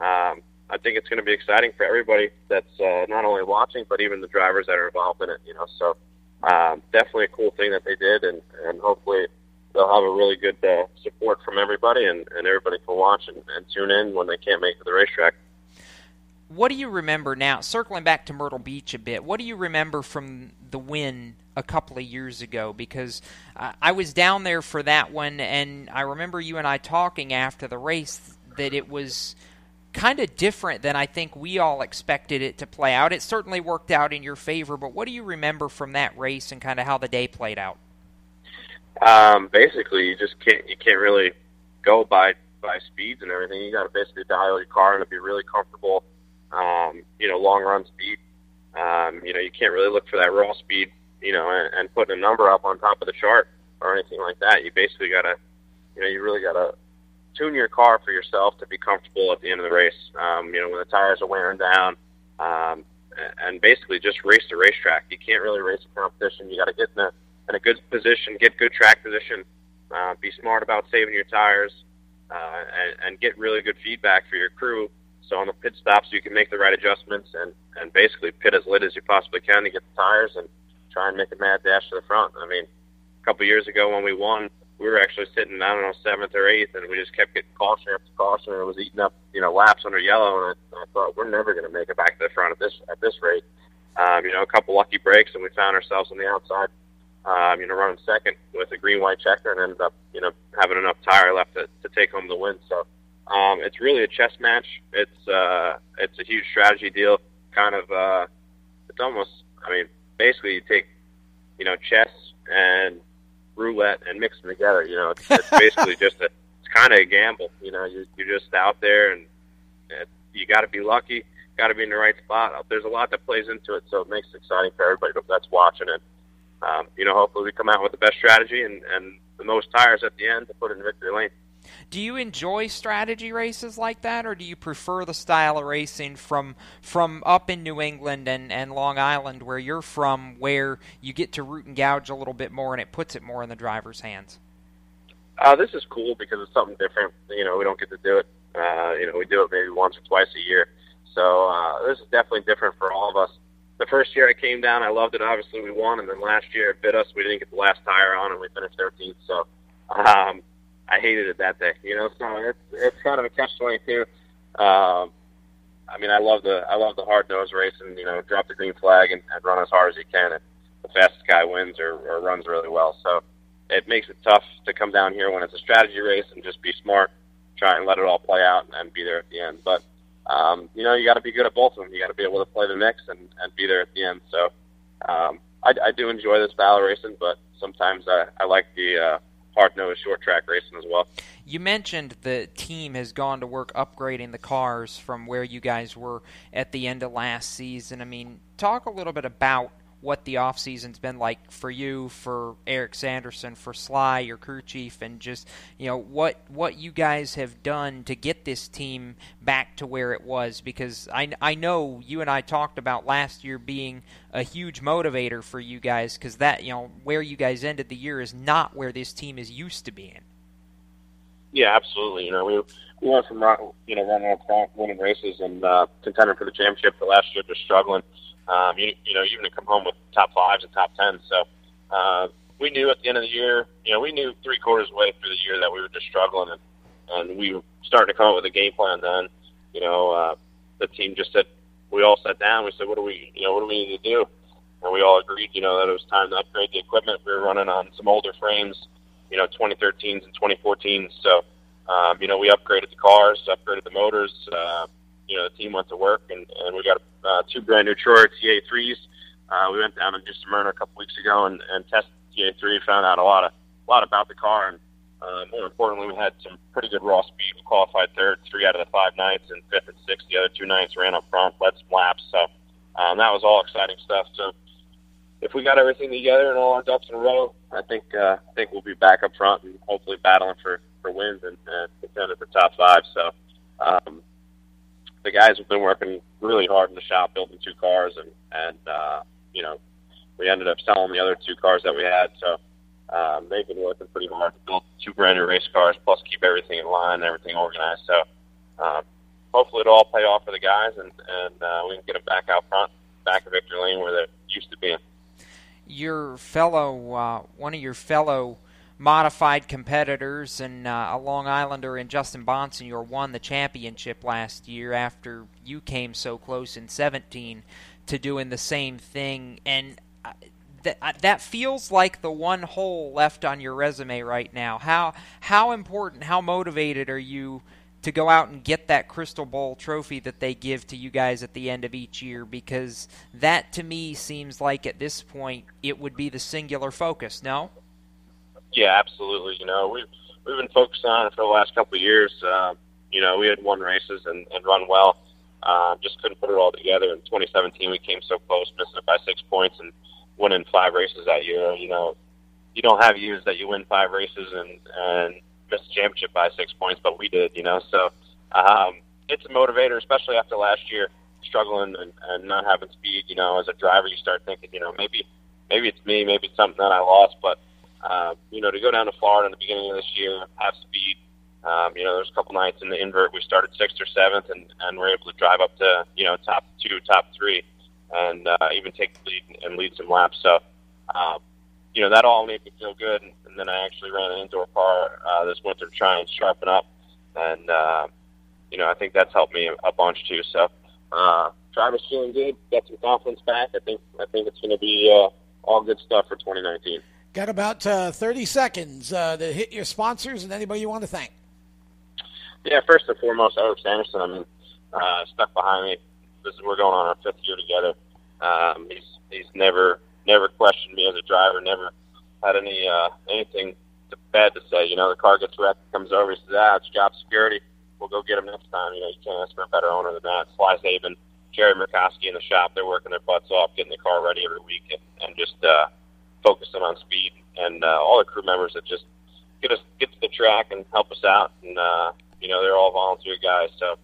um, I think it's going to be exciting for everybody that's uh, not only watching, but even the drivers that are involved in it. You know, so um, definitely a cool thing that they did, and, and hopefully they'll have a really good uh, support from everybody, and, and everybody can watch and, and tune in when they can't make it to the racetrack. What do you remember now? Circling back to Myrtle Beach a bit, what do you remember from the win a couple of years ago? Because uh, I was down there for that one, and I remember you and I talking after the race that it was kind of different than I think we all expected it to play out. It certainly worked out in your favor, but what do you remember from that race and kind of how the day played out? Um, basically, you just can't you can't really go by by speeds and everything. You got to basically dial your car and be really comfortable. Um, you know, long run speed. Um, you know, you can't really look for that raw speed. You know, and, and putting a number up on top of the chart or anything like that. You basically got to, you know, you really got to tune your car for yourself to be comfortable at the end of the race. Um, you know, when the tires are wearing down, um, and basically just race the racetrack. You can't really race a competition. You got to get in a in a good position, get good track position, uh, be smart about saving your tires, uh, and, and get really good feedback for your crew. So on the pit stops, you can make the right adjustments and and basically pit as lit as you possibly can to get the tires and try and make a mad dash to the front. I mean, a couple years ago when we won we were actually sitting, I don't know, seventh or eighth, and we just kept getting caution after caution, it was eating up, you know, laps under yellow, and I, I thought we're never going to make it back to the front at this at this rate. Um, you know, a couple lucky breaks, and we found ourselves on the outside, um, you know, running second with a green white checker, and ended up, you know, having enough tire left to, to take home the win. So um, it's really a chess match. It's uh, it's a huge strategy deal. Kind of, uh, it's almost, I mean, basically you take, you know, chess and roulette and mix them together. You know, it's, it's basically [LAUGHS] just a, it's kind of a gamble. You know, you, you're just out there and it, you got to be lucky, got to be in the right spot. There's a lot that plays into it, so it makes it exciting for everybody that's watching it. Um, you know, hopefully we come out with the best strategy and, and the most tires at the end to put in victory lane. Do you enjoy strategy races like that, or do you prefer the style of racing from from up in New England and, and Long Island, where you're from, where you get to root and gouge a little bit more, and it puts it more in the driver's hands? Uh, this is cool because it's something different. You know, we don't get to do it. Uh, you know, we do it maybe once or twice a year. So uh, this is definitely different for all of us. The first year I came down, I loved it. Obviously, we won, and then last year it bit us. We didn't get the last tire on, and we finished 13th. So um, I hated it that day. You know, so it's it's kind of a catch twenty two. Um, I mean, I love the I love the hard nose racing. You know, drop the green flag and, and run as hard as you can, and the fastest guy wins or, or runs really well. So it makes it tough to come down here when it's a strategy race and just be smart, try and let it all play out and, be there at the end. But um, you know, you got to be good at both of them. You got to be able to play the mix and, and be there at the end. So um, I, I do enjoy this battle racing, but sometimes I, I like the uh, hard nosed short track racing as well. You mentioned the team has gone to work upgrading the cars from where you guys were at the end of last season. I mean, talk a little bit about what the off season's been like for you, for Eric Sanderson, for Sly, your crew chief, and just you know what what you guys have done to get this team back to where it was. Because I I know you and I talked about last year being a huge motivator for you guys because that you know where you guys ended the year is not where this team is used to being. Yeah, absolutely. You know, we we went from you know running front, winning races, and uh, contending for the championship. The last year, just struggling um, you, you know, even to come home with top fives and top tens. So uh, we knew at the end of the year, you know, we knew three quarters way through the year that we were just struggling, and, and we were starting to come up with a game plan. Then, you know, uh, the team just said we all sat down. We said, what do we, you know, what do we need to do? And we all agreed, you know, that it was time to upgrade the equipment. We were running on some older frames, you know, 2013s and 2014s. So um, you know, we upgraded the cars, upgraded the motors. Uh, you know, the team went to work, and, and we got uh, two brand new Troyer TA3s. Uh, we went down to just Smyrna a couple weeks ago and, and tested TA3. Found out a lot of a lot about the car, and uh, more importantly, we had some pretty good raw speed. We qualified third, three out of the five nights, and fifth and sixth. The other two nights ran up front, led some laps. So um, that was all exciting stuff. So if we got everything together and all our ducks in a row, I think uh, I think we'll be back up front and hopefully battling for for wins and, and contend for top five. So um, the guys have been working really hard in the shop building two cars, and and uh, you know we ended up selling the other two cars that we had. So um, they've been working pretty hard to build two brand new race cars, plus keep everything in line, everything organized. So um, hopefully it'll all pay off for the guys, and and uh, we can get them back out front, back of victory lane where they used to be. Your fellow, uh, one of your fellow modified competitors and uh, a Long Islander and Justin Bonson, Bonsignore won the championship last year after you came so close in 17 to doing the same thing. And uh, that uh, that feels like the one hole left on your resume right now. How how important, how motivated are you to go out and get that crystal bowl trophy that they give to you guys at the end of each year because that to me seems like at this point it would be the singular focus no yeah absolutely. You know we've we've been focused on it for the last couple of years. Uh, you know we had won races and, and run well. Uh, just couldn't put it all together. In 2017 we came so close missing it by six points and winning five races that year. You know you don't have years that you win five races and and missed the championship by six points, but we did, you know. So um, it's a motivator, especially after last year struggling and, and not having speed. You know, as a driver, you start thinking, you know, maybe maybe it's me, maybe it's something that I lost, but uh, you know, to go down to Florida in the beginning of this year, have speed. Um, you know, there's a couple nights in the invert we started sixth or seventh, and and we're able to drive up to you know top two, top three, and uh, even take the lead and lead some laps. So. Um, you know, that all made me feel good. And, and then I actually ran an indoor car uh, this winter to try and sharpen up. And, uh, you know, I think that's helped me a bunch too. So, uh, driver's feeling good, got some confidence back. I think, I think it's going to be, uh, all good stuff for 2019. Got about uh, 30 seconds uh, to hit your sponsors and anybody you want to thank. Yeah, first and foremost, Eric Sanderson. I mean, uh, stuck behind me. This is we're going on our fifth year together. Um, he's he's never never questioned me as a driver, never had any uh, anything to, bad to say. You know, the car gets wrecked, comes over, he says, "Ah, it's job security. We'll go get him next time." You know, you can't ask for a better owner than that. Sly Saban, Jerry Murkowski in the shop, they're working their butts off, getting the car ready every week, and, and just uh, focusing on speed. And uh, all the crew members that just get us get to the track and help us out, and uh, you know, they're all volunteer guys, so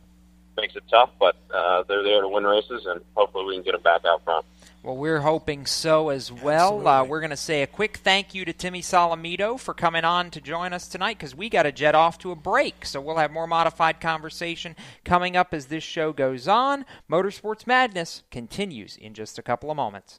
makes it tough, but uh, they're there to win races, and hopefully we can get them back out front. Well, we're hoping so as well. Uh, we're going to say a quick thank you to Timmy Solomito for coming on to join us tonight because we got to jet off to a break. So we'll have more modified conversation coming up as this show goes on. Motorsports Madness continues in just a couple of moments.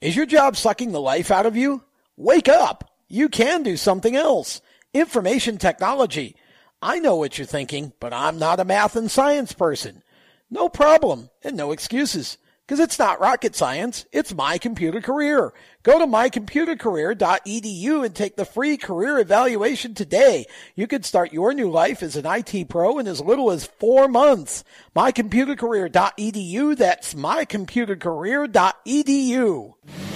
Is your job sucking the life out of you? Wake up! You can do something else. Information technology. I know what you're thinking, but I'm not a math and science person. No problem, and no excuses. Because it's not rocket science, it's my computer career. Go to mycomputercareer.edu and take the free career evaluation today. You could start your new life as an IT pro in as little as four months. Mycomputercareer.edu, that's mycomputercareer.edu.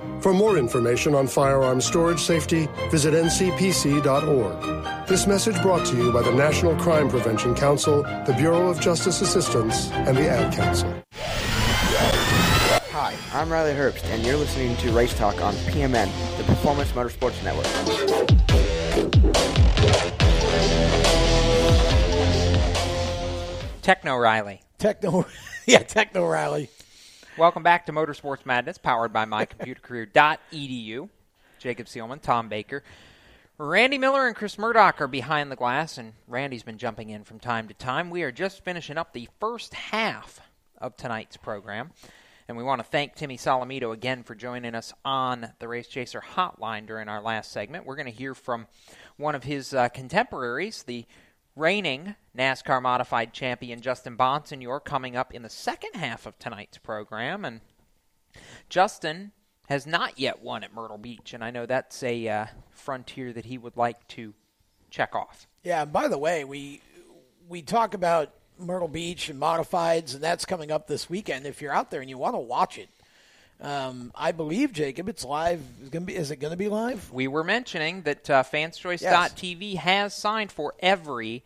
For more information on firearm storage safety, visit ncpc.org. This message brought to you by the National Crime Prevention Council, the Bureau of Justice Assistance, and the Ad Council. Hi, I'm Riley Herbst, and you're listening to Race Talk on PMN, the Performance Motorsports Network. Techno Riley. Techno, [LAUGHS] yeah, Techno Riley. Welcome back to Motorsports Madness, powered by mycomputercareer.edu. Jacob Seelman, Tom Baker. Randy Miller and Chris Murdock are behind the glass, and Randy's been jumping in from time to time. We are just finishing up the first half of tonight's program, and we want to thank Timmy Solomito again for joining us on the Race Chaser Hotline during our last segment. We're going to hear from one of his uh, contemporaries, the reigning NASCAR modified champion Justin Bonsignore coming up in the second half of tonight's program. And Justin has not yet won at Myrtle Beach, and I know that's a uh, frontier that he would like to check off. Yeah, and by the way, we we talk about Myrtle Beach and modifieds, and that's coming up this weekend. If you're out there and you want to watch it, um, I believe Jacob, it's live. Is, gonna be, is it going to be live? We were mentioning that uh, FansChoice.tv has signed for every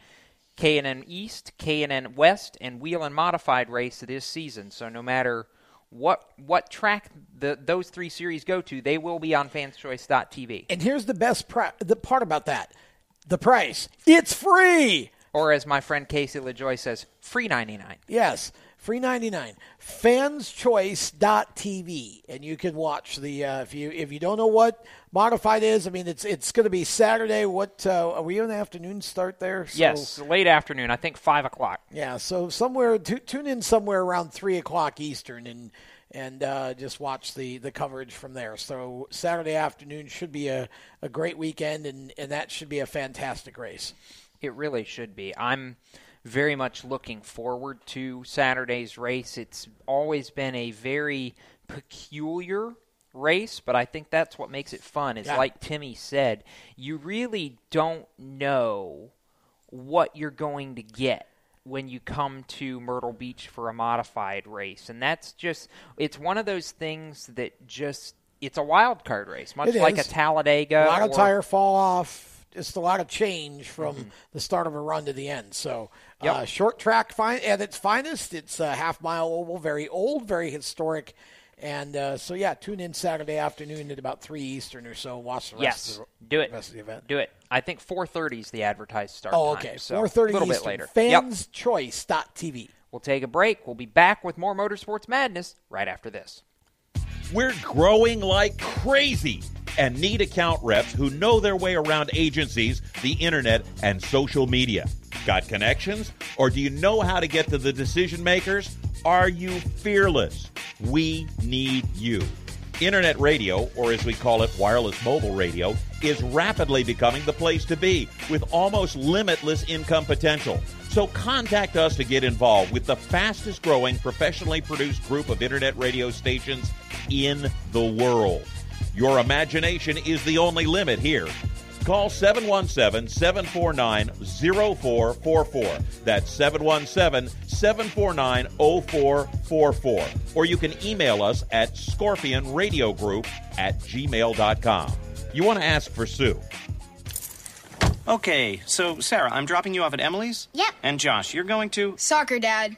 K&N East, K&N West, and Whelen Modified race this season. So no matter what what track the those three series go to, they will be on FansChoice.tv. And here's the best pri- the part about that: the price. It's free. Or as my friend Casey LaJoie says, free ninety nine. Yes, free ninety nine. Fanschoice.tv, and you can watch the. Uh, if you if you don't know what modified is, I mean it's it's going to be Saturday. What uh, are we in the afternoon start there? So, yes, late afternoon. I think five o'clock. Yeah, so somewhere t- tune in somewhere around three o'clock Eastern and and uh, just watch the, the coverage from there. So Saturday afternoon should be a, a great weekend, and, and that should be a fantastic race. It really should be. I'm very much looking forward to Saturday's race. It's always been a very peculiar race, but I think that's what makes it fun. Is Yeah. like Timmy said, you really don't know what you're going to get when you come to Myrtle Beach for a modified race. And that's just it's one of those things that just it's a wild card race, much It like is. a Talladega A lot of or- tire fall off. Just a lot of change from Mhm. the start of a run to the end. So, Yep. uh, short track fine at its finest. It's a half mile oval, very old, very historic. And uh, so, yeah, tune in Saturday afternoon at about 3 Eastern or so. Watch the rest, Yes, of, the, do it. rest of the event. Do it. I think 4:30 is the advertised start Oh, time, okay. so 4.30 a little Eastern. bit later. Yep. Fanschoice.tv. We'll take a break. We'll be back with more Motorsports Madness right after this. We're growing like crazy and need account reps who know their way around agencies, the internet, and social media. Got connections? Or do you know how to get to the decision makers? Are you fearless? We need you. Internet radio, or as we call it, wireless mobile radio, is rapidly becoming the place to be with almost limitless income potential. So contact us to get involved with the fastest growing professionally produced group of internet radio stations in the world. Your imagination is the only limit here. Call 717 749 0444. That's 717 749 0444. Or you can email us at scorpionradiogroup at gmail.com. You want to ask for Sue. Okay, so Sarah, I'm dropping you off at Emily's? Yep. And Josh, you're going to? Soccer, Dad.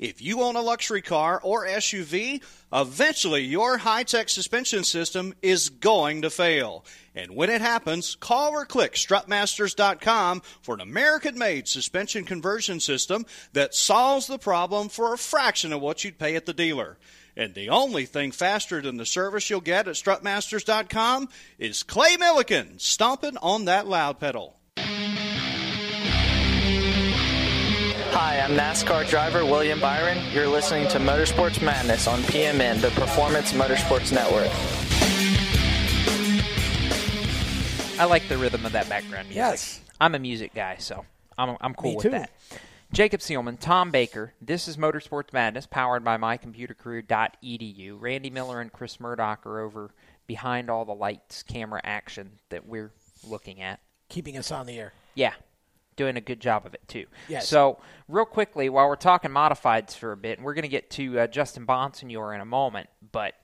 If you own a luxury car or SUV, eventually your high tech suspension system is going to fail. And when it happens, call or click strutmasters.com for an American made suspension conversion system that solves the problem for a fraction of what you'd pay at the dealer. And the only thing faster than the service you'll get at strutmasters.com is Clay Millican stomping on that loud pedal. Hi, I'm NASCAR driver William Byron. You're listening to Motorsports Madness on PMN, the Performance Motorsports Network. I like the rhythm of that background music. Yes. I'm a music guy, so I'm, I'm cool Me with too. that. Jacob Seelman, Tom Baker. This is Motorsports Madness, powered by mycomputercareer.edu. Randy Miller and Chris Murdock are over behind all the lights, camera action that we're looking at. Keeping us on the air. Yeah, doing a good job of it too. Yes. So, real quickly, while we're talking modifieds for a bit, and we're going to get to uh, Justin Bonsignore in a moment, but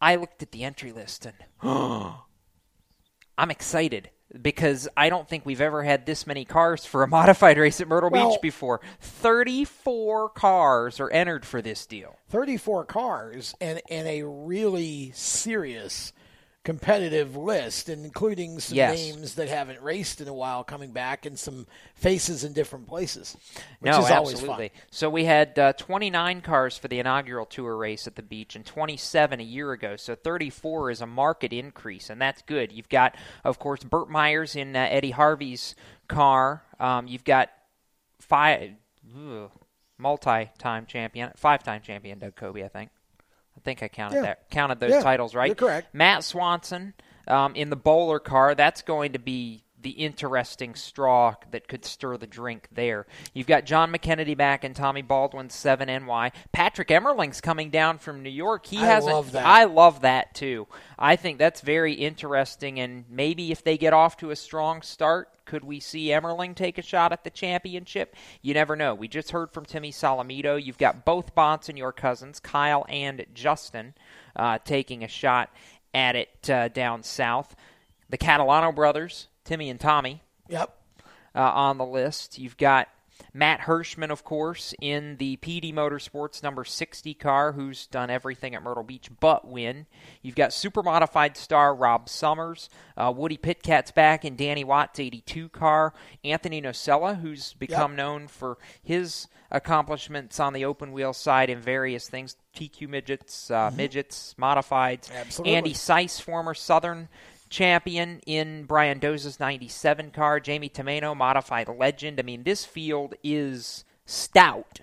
I looked at the entry list and [GASPS] I'm excited because I don't think we've ever had this many cars for a [LAUGHS] modified race at Myrtle Well- Beach before. 34 cars are entered for this deal. 34 cars and, and a really serious competitive list, including some Yes. names that haven't raced in a while coming back and some faces in different places, which no, is always fun. So we had uh, 29 cars for the inaugural tour race at the beach and 27 a year ago. So 34 is a market increase, and that's good. You've got, of course, Burt Myers in uh, Eddie Harvey's car. Um, you've got five ugh, multi-time champion, five-time champion Doug Coby, I think. I think I counted Yeah. that. Counted those Yeah, titles right. correct. Matt Swanson um, in the bowler car. That's going to be the interesting straw that could stir the drink there. You've got John McKennedy back and Tommy Baldwin's 7NY. Patrick Emmerling's coming down from New York. He I hasn't. love that. I love that too. I think that's very interesting, and maybe if they get off to a strong start, could we see Emmerling take a shot at the championship? You never know. We just heard from Timmy Solomito. You've got both Bonsignore cousins, Kyle and Justin, uh, taking a shot at it uh, down south. The Catalano brothers, Timmy and Tommy, Yep. uh, on the list. You've got Matt Hirschman, of course, in the PD Motorsports number 60 car, who's done everything at Myrtle Beach but win. You've got super modified star Rob Summers, uh, Woody Pitkat's back in Danny Watt's 82 car, Anthony Nocella, who's become known for his accomplishments on the open wheel side in various things TQ midgets, uh, midgets, modifieds. Absolutely. Andy Seuss, former Southern champion in Brian Doza's 97 car, Jamie Tomaino, modified legend. I mean, this field is stout.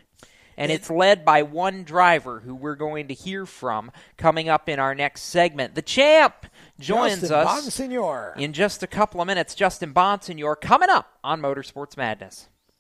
And it's led by one driver who we're going to hear from coming up in our next segment. The champ joins Justin us Bonsignore. in just a couple of minutes. Justin Bonsignore coming up on Motorsports Madness.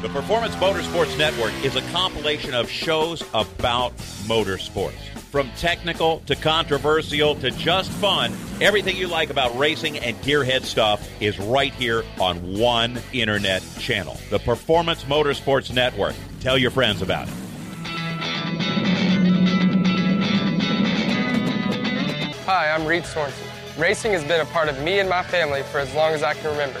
The Performance Motorsports Network is a compilation of shows about motorsports. From technical to controversial to just fun, everything you like about racing and gearhead stuff is right here on one internet channel. The Performance Motorsports Network. Tell your friends about it. Hi, I'm Reed Sorenson. Racing has been a part of me and my family for as long as I can remember.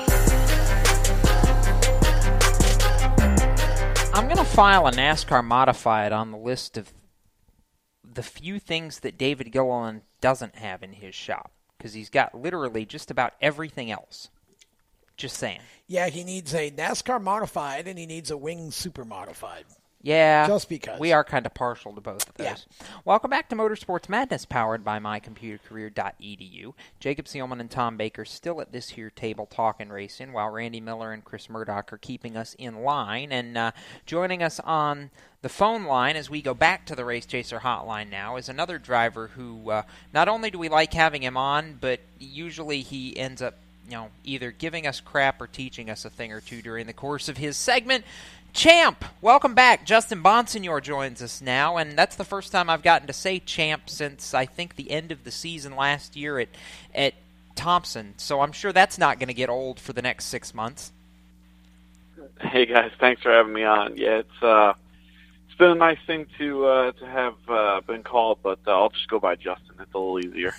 I'm going to file a NASCAR modified on the list of the few things that David Gilliland doesn't have in his shop because he's got literally just about everything else. Just saying. Yeah, he needs a NASCAR modified and he needs a wing super modified. Yeah. Just because. We are kind of partial to both of those. Yeah. Welcome back to Motorsports Madness, powered by mycomputercareer.edu. Jacob Seelman and Tom Baker still at this here table talking racing, while Randy Miller and Chris Murdock are keeping us in line. And uh, joining us on the phone line as we go back to the Race Chaser hotline now is another driver who uh, not only do we like having him on, but usually he ends up you know, either giving us crap or teaching us a thing or two during the course of his segment. Champ, welcome back. Justin Bonsignore joins us now, and that's the first time I've gotten to say champ since I think the end of the season last year at at Thompson. So I'm sure that's not going to get old for the next six months. Hey guys, thanks for having me on. Yeah, it's uh, been a nice thing to uh, to have uh, been called, but uh, I'll just go by Justin. It's a little easier.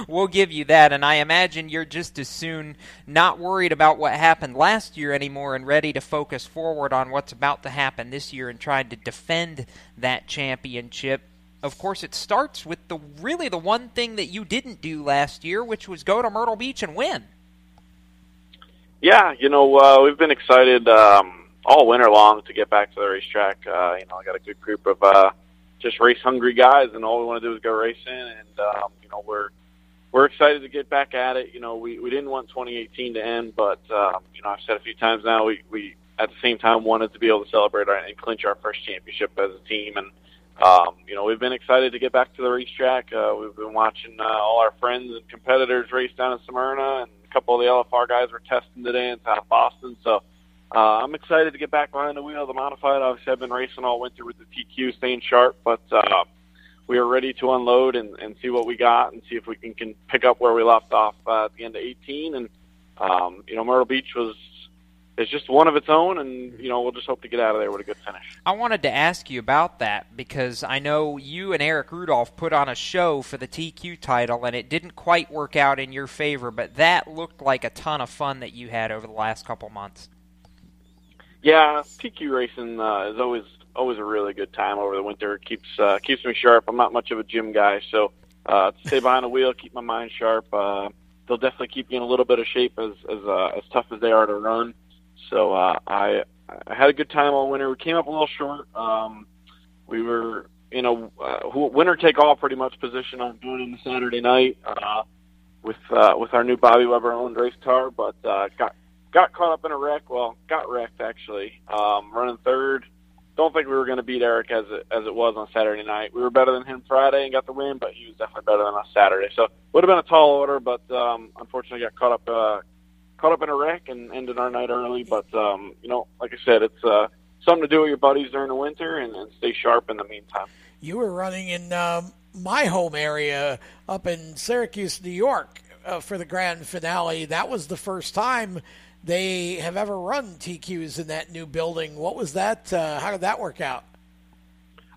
[LAUGHS] we'll give you that, and I imagine you're just as soon not worried about what happened last year anymore and ready to focus forward on what's about to happen this year and trying to defend that championship. Of course, it starts with the really the one thing that you didn't do last year, which was go to Myrtle Beach and win. Yeah, you know uh, we've been excited. Um, all winter long to get back to the racetrack. Uh, you know, I got a good group of uh, just race hungry guys, and all we want to do is go racing. And um, you know, we're we're excited to get back at it. You know, we we didn't want 2018 to end, but um, you know, I've said a few times now, we we at the same time wanted to be able to celebrate our, and clinch our first championship as a team. And um, you know, we've been excited to get back to the racetrack. Uh, we've been watching uh, all our friends and competitors race down in Smyrna, and a couple of the LFR guys were testing today in South Boston. So uh, I'm excited to get back behind the wheel of the modified. Obviously, I've been racing all winter with the TQ, staying sharp, but uh, we are ready to unload and, and see what we got and see if we can, can pick up where we left off uh, at the end of 18. And um, you know, Myrtle Beach was is just one of its own, and you know, we'll just hope to get out of there with a good finish. I wanted to ask you about that because I know you and Erick Rudolph put on a show for the TQ title, and it didn't quite work out in your favor, but that looked like a ton of fun that you had over the last couple months. Yeah, TQ racing uh, is always always a really good time over the winter. It keeps uh, keeps me sharp. I'm not much of a gym guy, so uh, stay behind the wheel, keep my mind sharp. Uh, they'll definitely keep you in a little bit of shape as as uh, as tough as they are to run. So uh, I I had a good time all winter. We came up a little short. Um, we were in a uh, winner take all pretty much position on doing it the Saturday night uh, with uh, with our new Bobby Weber owned race car, but uh, got got caught up in a wreck. Well, got wrecked actually. Um, running third. Don't think we were going to beat Eric as it, as it was on Saturday night. We were better than him Friday and got the win, but he was definitely better than us Saturday. So would have been a tall order, but um, unfortunately got caught up uh, caught up in a wreck and ended our night early. But um, you know, like I said, it's uh, something to do with your buddies during the winter and, and stay sharp in the meantime. You were running in um, my home area up in Syracuse, New York, uh, for the grand finale. That was the first time they have ever run TQs in that new building. What was that? Uh, how did that work out?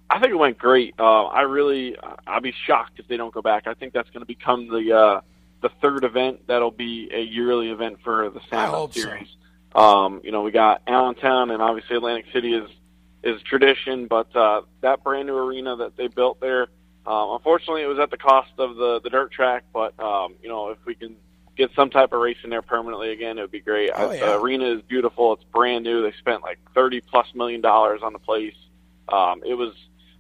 I think it went great. Uh, I really, I'll be shocked if they don't go back. I think that's going to become the uh, the third event that'll be a yearly event for the Sandhill series. So. Um, you know, we got Allentown and obviously Atlantic City is is tradition, but uh, that brand new arena that they built there, um, unfortunately, it was at the cost of the the dirt track. But um, you know, if we can get some type of race in there permanently again, it would be great. Oh, yeah. The arena is beautiful. It's brand new. They spent like thirty plus million dollars on the place. Um, it was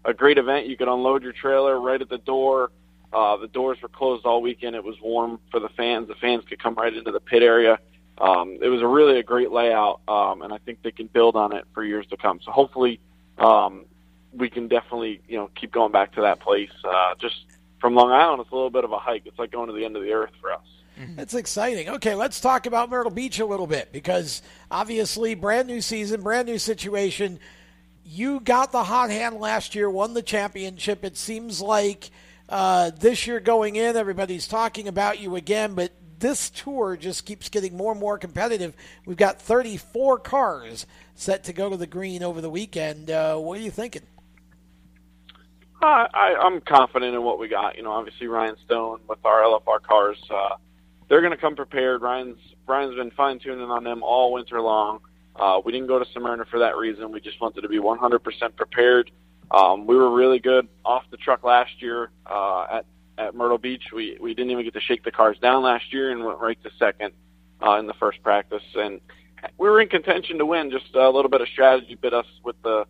a great event. You could unload your trailer right at the door. Uh, the doors were closed all weekend. It was warm for the fans. The fans could come right into the pit area. Um, it was a really a great layout, um, and I think they can build on it for years to come. So hopefully, um, we can definitely you know keep going back to that place. Uh, just from Long Island, it's a little bit of a hike. It's like going to the end of the earth for us. It's exciting. Okay, let's talk about Myrtle Beach a little bit because obviously, brand new season, brand new situation. You got the hot hand last year, won the championship. It seems like uh, this year going in, everybody's talking about you again, but this tour just keeps getting more and more competitive. We've got 34 cars set to go to the green over the weekend. Uh, what are you thinking? Uh, I, I'm confident in what we got. You know, obviously Ryan Stone with our LFR cars. Uh, they're going to come prepared. Ryan's Ryan's been fine tuning on them all winter long. Uh, we didn't go to Smyrna for that reason. We just wanted to be 100% prepared. Um, we were really good off the truck last year uh, at at Myrtle Beach. We we didn't even get to shake the cars down last year and went right to second uh, in the first practice. And we were in contention to win. Just a little bit of strategy bit us with the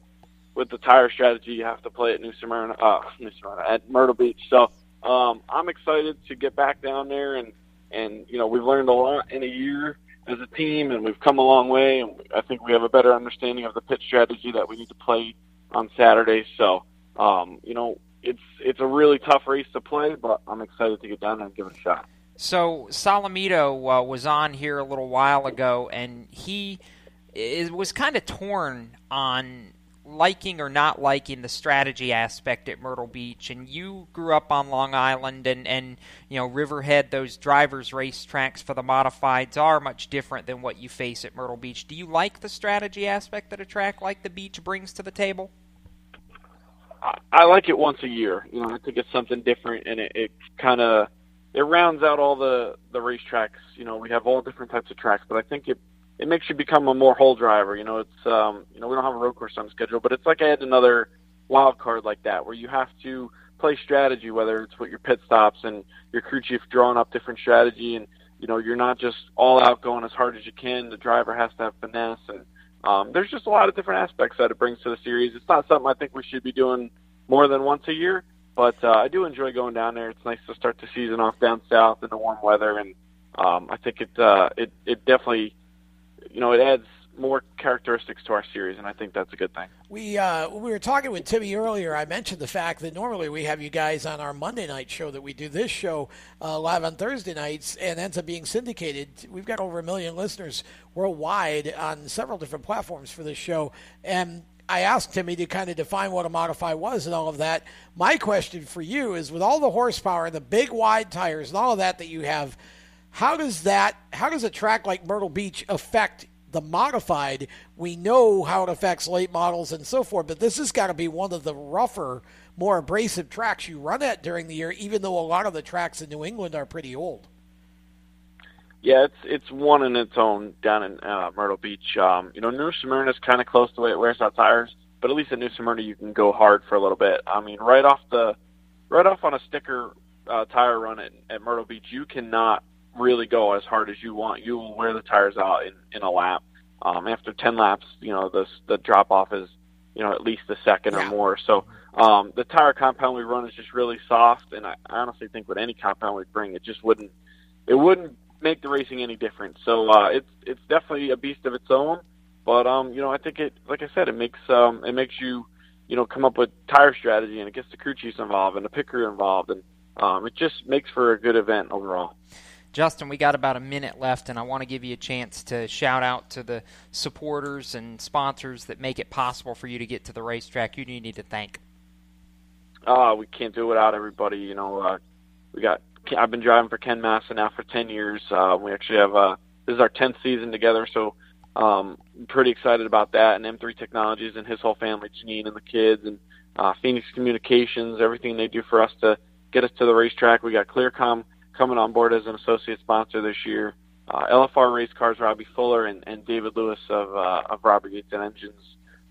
with the tire strategy you have to play at New Smyrna, uh, New Smyrna at Myrtle Beach. So um, I'm excited to get back down there and and you know we've learned a lot in a year as a team, and we've come a long way. And I think we have a better understanding of the pit strategy that we need to play on Saturday. So um, you know it's it's a really tough race to play, but I'm excited to get down there and give it a shot. So Solomito uh, was on here a little while ago, and he is, was kind of torn on liking or not liking the strategy aspect at Myrtle Beach. And you grew up on Long Island, and and you know Riverhead. Those drivers' race tracks for the modifieds are much different than what you face at Myrtle Beach. Do you like the strategy aspect that a track like the beach brings to the table? I, I like it once a year. You know, I think it's something different, and it, it kind of it rounds out all the the racetracks. You know, we have all different types of tracks, but I think it it makes you become a more whole driver. You know, it's um, you know we don't have a road course on schedule, but it's like I had another wild card like that where you have to play strategy, whether it's with your pit stops and your crew chief drawing up different strategy, and you know you're not just all out going as hard as you can. The driver has to have finesse, and um, there's just a lot of different aspects that it brings to the series. It's not something I think we should be doing more than once a year, but uh, I do enjoy going down there. It's nice to start the season off down south in the warm weather, and um, I think it uh, it it definitely you know, it adds more characteristics to our series, and I think that's a good thing. We uh, we were talking with Timmy earlier. I mentioned the fact that normally we have you guys on our Monday night show that we do this show uh, live on Thursday nights and ends up being syndicated. We've got over a million listeners worldwide on several different platforms for this show, and I asked Timmy to kind of define what a modify was and all of that. My question for you is, with all the horsepower the big wide tires and all of that that you have how does that? How does a track like Myrtle Beach affect the modified? We know how it affects late models and so forth, but this has got to be one of the rougher, more abrasive tracks you run at during the year. Even though a lot of the tracks in New England are pretty old. Yeah, it's it's one in its own down in uh, Myrtle Beach. Um, you know, New Smyrna is kind of close to the way it wears out tires. but at least at New Smyrna you can go hard for a little bit. I mean, right off the right off on a sticker uh, tire run at, at Myrtle Beach, you cannot really go as hard as you want. You will wear the tires out in, in a lap. Um, after 10 laps, you know, the, the drop off is, you know, at least a second yeah. or more. So um, the tire compound we run is just really soft, and I, honestly think with any compound we bring, it just wouldn't, it wouldn't make the racing any different. So uh, it's it's definitely a beast of its own. But um, you know, I think it, like I said, it makes um, it makes you, you know, come up with tire strategy, and it gets the crew chiefs involved and the pit crew involved, and um, it just makes for a good event overall. Justin, we got about a minute left, and I want to give you a chance to shout out to the supporters and sponsors that make it possible for you to get to the racetrack. Who do you need to thank? Uh, we can't do it without everybody. You know, uh, we got. I've been driving for Ken Massa now for ten years. Uh, we actually have. Uh, this is our tenth season together, so um, I'm pretty excited about that. And M3 Technologies and his whole family, Janine and the kids, and uh, Phoenix Communications, everything they do for us to get us to the racetrack. We got Clearcom coming on board as an associate sponsor this year. Uh, LFR Race Cars, Robbie Fuller, and, and David Lewis of uh, of Robert Gates and Engines.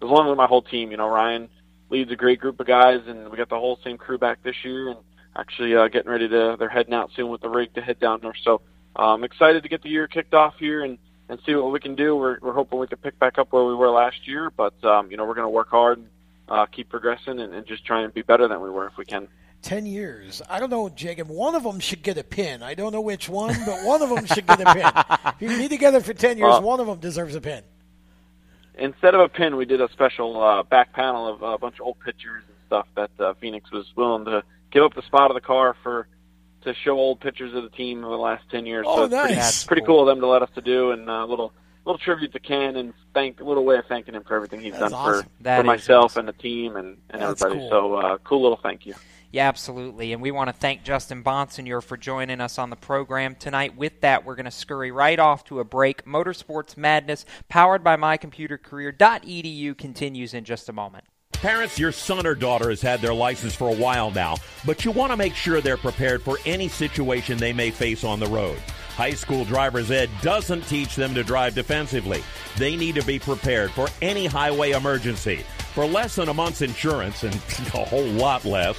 Along with my whole team, you know, Ryan leads a great group of guys, and we got the whole same crew back this year, and actually uh, getting ready to they're heading out soon with the rig to head down there. So I'm um, excited to get the year kicked off here and and see what we can do. We're we're hoping we can pick back up where we were last year, but um, you know we're going to work hard, and, uh, keep progressing, and, and just try and be better than we were if we can. 10 years. I don't know, Jacob. One of them should get a pin. I don't know which one, but one of them should get a pin. [LAUGHS] If you be together for 10 years, one of them deserves a pin. Instead of a pin, we did a special uh, back panel of a bunch of old pictures and stuff that uh, Phoenix was willing to give up the spot of the car for to show old pictures of the team over the last 10 years. Oh, so it's nice. pretty, it's pretty cool of them to let us to do and a uh, little little tribute to Ken and thank a little way of thanking him for everything he's That's done awesome. for, That for myself awesome. and the team and, and That's everybody. cool. So uh, cool little thank you. Yeah, absolutely. And we want to thank Justin Bonsignore for joining us on the program tonight. With that, we're going to scurry right off to a break. Motorsports Madness, powered by mycomputercareer.edu, continues in just a moment. Parents, your son or daughter has had their license for a while now, but you want to make sure they're prepared for any situation they may face on the road. High school driver's ed doesn't teach them to drive defensively. They need to be prepared for any highway emergency. For less than a month's insurance, and [LAUGHS] a whole lot less,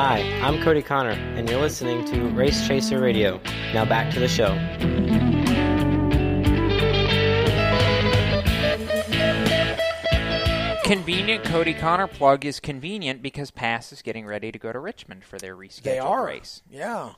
Hi, I'm Cody Connor, and you're listening to Race Chaser Radio. Now back to the show. Convenient Cody Connor plug is convenient because Pass is getting ready to go to Richmond for their rescheduled They are. race. Yeah. I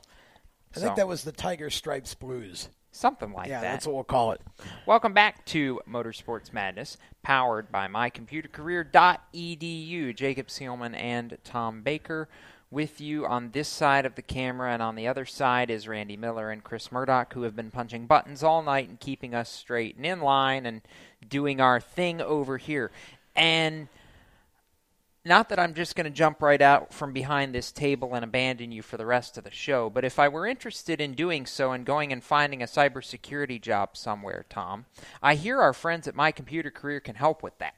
So- think that was the Tiger Stripes Blues. Something like yeah, that. that's what we'll call it. Welcome back to Motorsports Madness, powered by mycomputercareer.edu. Jacob Seelman and Tom Baker with you on this side of the camera, and on the other side is Randy Miller and Chris Murdock, who have been punching buttons all night and keeping us straight and in line and doing our thing over here. And not that I'm just going to jump right out from behind this table and abandon you for the rest of the show, but if I were interested in doing so and going and finding a cybersecurity job somewhere, Tom, I hear our friends at My Computer Career can help with that.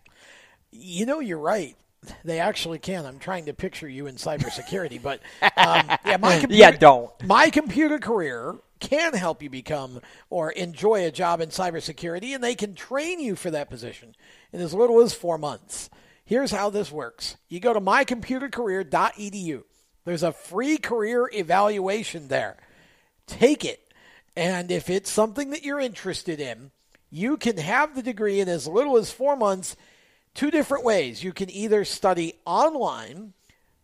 You know, you're right. They actually can. I'm trying to picture you in cybersecurity, but [LAUGHS] um, yeah, my computer, Yeah, don't. My computer career can help you become or enjoy a job in cybersecurity, and they can train you for that position in as little as four months. Here's how this works: you go to mycomputercareer.edu. There's a free career evaluation there. Take it, and if it's something that you're interested in, you can have the degree in as little as four months two different ways. You can either study online,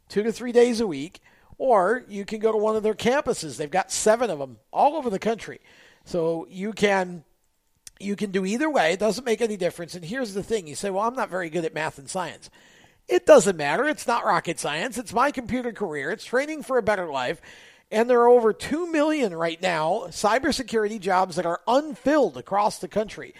two to three days a week, or you can go to one of their campuses. They've got seven of them all over the country. So you can you can do either way. It doesn't make any difference. And here's the thing: you say, "Well, I'm not very good at math and science." It doesn't matter. It's not rocket science. It's my computer career. It's training for a better life. And there are over 2 million right now cybersecurity jobs that are unfilled across the country.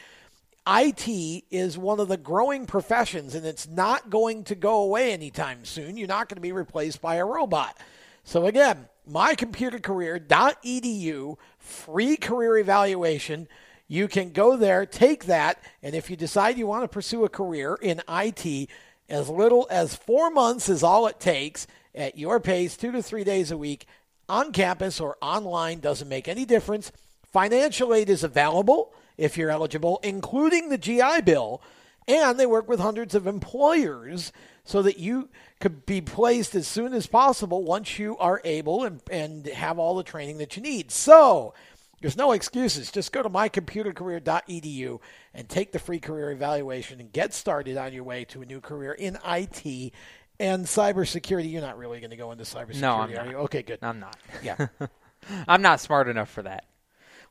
IT is one of the growing professions, and it's not going to go away anytime soon. You're not going to be replaced by a robot. So, again, mycomputercareer.edu, free career evaluation. You can go there, take that, and if you decide you want to pursue a career in IT, as little as four months is all it takes at your pace, two to three days a week, on campus or online, doesn't make any difference. Financial aid is available if you're eligible, including the GI Bill, and they work with hundreds of employers so that you could be placed as soon as possible once you are able and, and have all the training that you need. So, there's no excuses. Just go to mycomputercareer.edu and take the free career evaluation and get started on your way to a new career in IT and cybersecurity. You're not really going to go into cybersecurity, No, I'm are not. you? Okay, good. I'm not. Yeah. [LAUGHS] I'm not smart enough for that.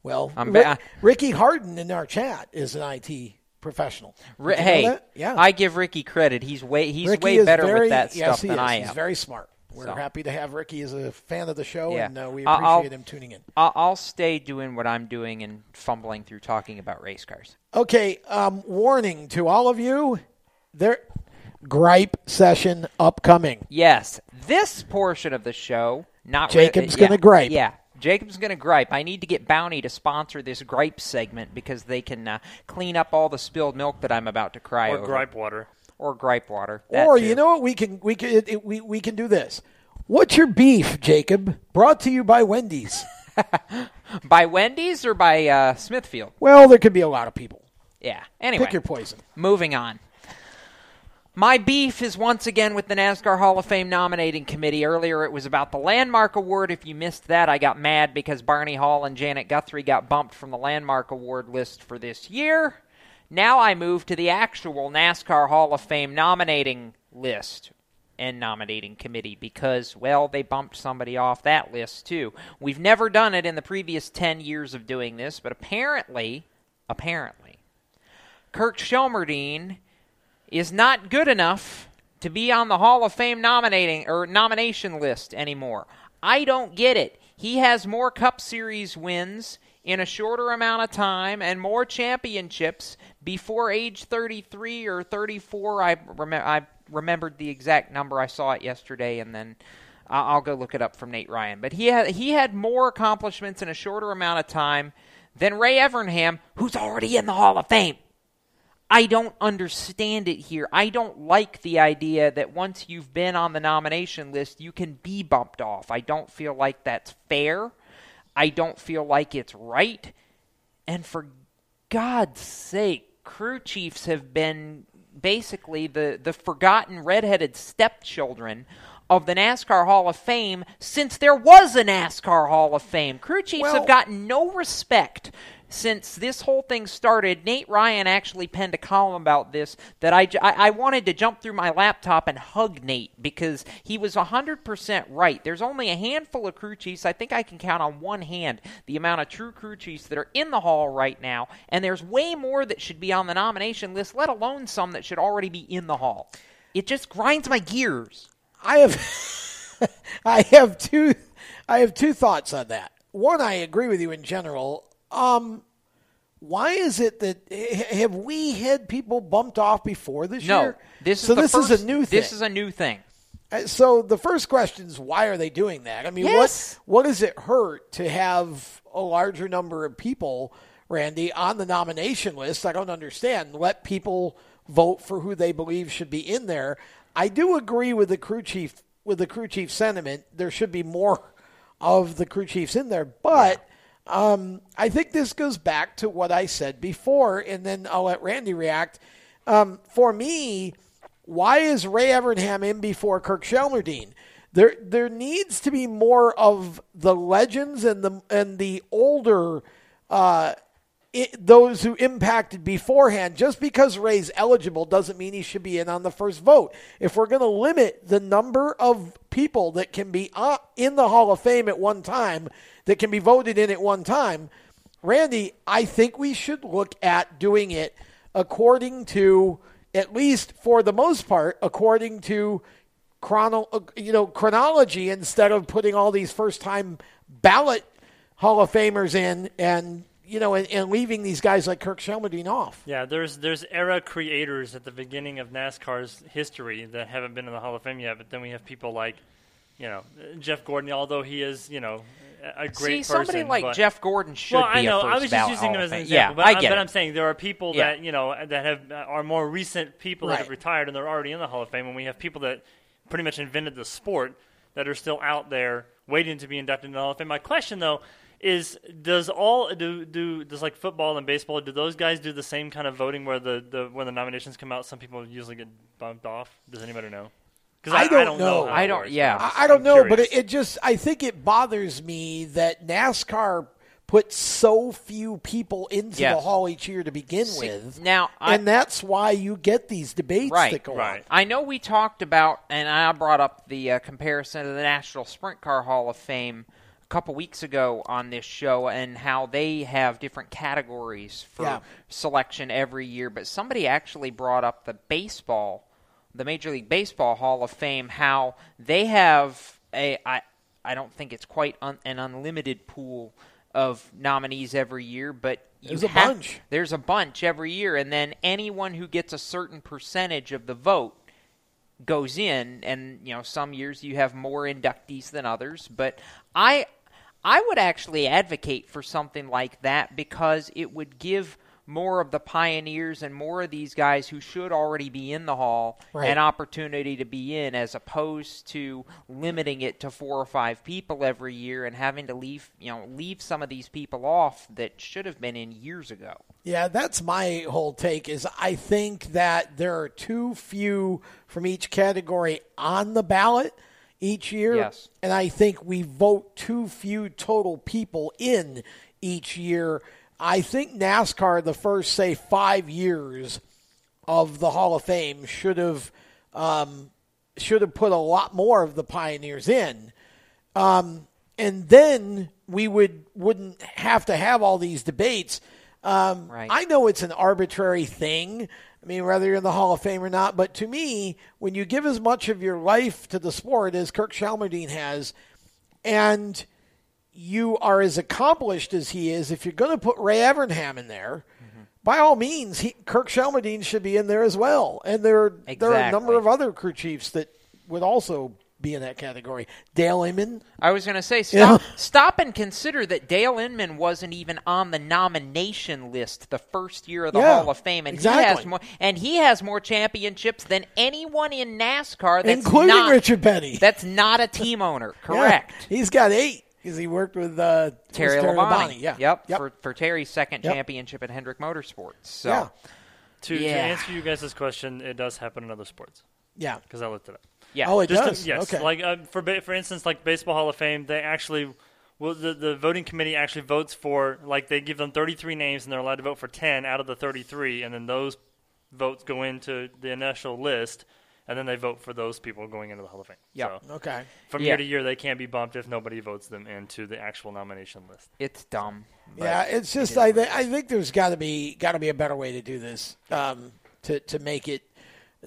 Well, I'm Rick- Ricky Harden in our chat is an IT professional. You hey, yeah, I give Ricky credit. He's way he's Ricky way better very- with that yes, stuff he than is. I am. He's very smart. We're So. happy to have Ricky as a fan of the show, yeah. and uh, we appreciate I'll- him tuning in. I'll, I'll stay doing what I'm doing and fumbling through talking about race cars. Okay, um, warning to all of you: there gripe session upcoming. Yes, this portion of the show, not Jacob's yeah, gonna gripe. Yeah, Jacob's going to gripe. I need to get Bounty to sponsor this gripe segment because they can uh, clean up all the spilled milk that I'm about to cry Or over. gripe water. Or gripe water. That or too. you know what? We can we can it, it- we we can do this. What's your beef, Jacob? Brought to you by Wendy's. [LAUGHS] by Wendy's or by uh, Smithfield? well, there could be a lot of people. Yeah. Anyway, Pick your poison. Moving on. My beef is once again with the NASCAR Hall of Fame nominating committee. Earlier it was about the Landmark Award. If you missed that, I got mad because Barney Hall and Janet Guthrie got bumped from the Landmark Award list for this year. Now I move to the actual NASCAR Hall of Fame nominating list and nominating committee because, well, they bumped somebody off that list too. We've never done it in the previous 10 years of doing this, but apparently, apparently, Kirk Shelmerdine is not good enough to be on the Hall of Fame nominating or nomination list anymore. I don't get it. He has more Cup Series wins in a shorter amount of time and more championships before age 33 or 34. I remember I remembered the exact number. I saw it yesterday and then I'll go look it up from Nate Ryan. But he had he had more accomplishments in a shorter amount of time than Ray Evernham, who's already in the Hall of Fame. I don't understand it here. I don't like the idea that once you've been on the nomination list, you can be bumped off. I don't feel like that's fair. I don't feel like it's right. And for God's sake, crew chiefs have been basically the, the forgotten redheaded stepchildren of the NASCAR Hall of Fame since there was a NASCAR Hall of Fame. Crew chiefs Well- have gotten no respect since this whole thing started. Nate Ryan actually penned a column about this that I I wanted to jump through my laptop and hug Nate because he was 100% right. There's only a handful of crew chiefs. I think I can count on one hand the amount of true crew chiefs that are in the hall right now, and there's way more that should be on the nomination list, let alone some that should already be in the hall. It just grinds my gears. I have [LAUGHS] I have two I have two thoughts on that. One, I agree with you in general. Um, why is it that have we had people bumped off before this No, year? this is so the this first, is a new thing. This is a new thing. Uh, So the first question is why are they doing that? I mean, Yes. what what does it hurt to have a larger number of people, Randy, on the nomination list? I don't understand. Let people vote for who they believe should be in there. I do agree with the crew chief with the crew chief sentiment. There should be more of the crew chiefs in there, but. Um, I think this goes back to what I said before, and then I'll let Randy react. Um, for me, why is Ray Evernham in before Kirk Shelmerdine? There, there needs to be more of the legends and the and the older, uh, i those who impacted beforehand. Just because Ray's eligible doesn't mean he should be in on the first vote. If we're going to limit the number of people that can be uh, in the Hall of Fame at one time, that can be voted in at one time, Randy, I think we should look at doing it according to, at least for the most part, according to chrono, uh, you know, chronology instead of putting all these first time ballot Hall of Famers in and you know and, and leaving these guys like Kirk Shelmerdine off. Yeah, there's there's era creators at the beginning of NASCAR's history that haven't been in the Hall of Fame yet, but then we have people like, you know, Jeff Gordon, although he is, you know, a a great See, person. somebody like but- Jeff Gordon should well, be I a know. first I was just using him as an Fame. Yeah, but, I get but it. I'm saying there are people Yeah. that you know that have uh, are more recent people that have retired and they're already in the Hall of Fame, and we have people that pretty much invented the sport that are still out there waiting to be inducted into the Hall of Fame. My question though is does all do do does like football and baseball do those guys do the same kind of voting where the, the when the nominations come out some people usually get bumped off does anybody know because I, don't know. how it works, but I'm I, just- I don't I'm know, but it, it just I think it bothers me that NASCAR puts so few people into the hall each year to begin See, with. now, I- and that's why you get these debates right, that go on. I know we talked about, and I brought up the uh, comparison to the National Sprint Car Hall of Fame a couple weeks ago on this show, and how they have different categories for Yeah. selection every year. But somebody actually brought up the baseball, the Major League Baseball Hall of Fame, how they have a I I don't think it's quite un, an unlimited pool of nominees every year, but There's a have- bunch. There's a bunch every year, and then anyone who gets a certain percentage of the vote goes in and you know some years you have more inductees than others but i i would actually advocate for something like that because it would give more of the pioneers and more of these guys who should already be in the hall Right. an opportunity to be in as opposed to limiting it to four or five people every year and having to leave you know leave some of these people off that should have been in years ago Yeah, that's my whole take. Is I think that there are too few from each category on the ballot each year, Yes. and I think we vote too few total people in each year. I think NASCAR, the first say five years of the Hall of Fame, should have um, should have put a lot more of the pioneers in. Um, and then we would wouldn't have to have all these debates. Um, Right. I know it's an arbitrary thing. I mean, whether you're in the Hall of Fame or not, but to me, when you give as much of your life to the sport as Kirk Shelmerdine has, and you are as accomplished as he is, if you're going to put Ray Evernham in there, mm-hmm. by all means, he, Kirk Shelmerdine should be in there as well. And there, there are a number of other crew chiefs that would also be in that category. Dale Inman. I was going to say, You know? stop, stop and consider that Dale Inman wasn't even on the nomination list the first year of the Yeah, Hall of Fame, and he has exactly. more, and he has more championships than anyone in NASCAR. That's Including not, Richard Petty. That's not a team owner, [LAUGHS] Yeah, correct? he's got eight because he worked with uh, Terry with Labonte. Yeah. Yep. Yep. For, for Terry's second Yep. championship at Hendrick Motorsports. So, Yeah. To, yeah. to answer you guys' question, it does happen in other sports. Yeah. because I looked it up. Yeah. Oh, it Just to- does? yes. Okay. Like uh, for for instance, like Baseball Hall of Fame, they actually. Well, the, the voting committee actually votes for like they give them 33 names and they're allowed to vote for 10 out of the 33, and then those votes go into the initial list, and then they vote for those people going into the Hall of Fame. Yep. So Okay. From Yeah. year to year, they can't be bumped if nobody votes them into the actual nomination list. It's dumb. Yeah, it's just is I, th- I think there's got to be got to be a better way to do this um, to to make it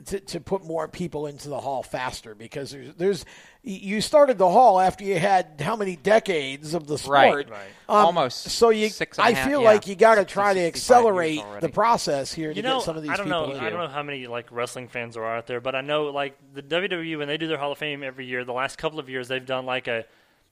to, to put more people into the hall faster because there's there's you started the hall after you had how many decades of the sport right. Um, Almost so you six and a I half, feel yeah, like you got to try to accelerate the process here to You know, get some of these I don't people know. in. I don't know how many like wrestling fans there are out there, but I know like the WWE when they do their Hall of Fame every year. The last couple of years, they've done like a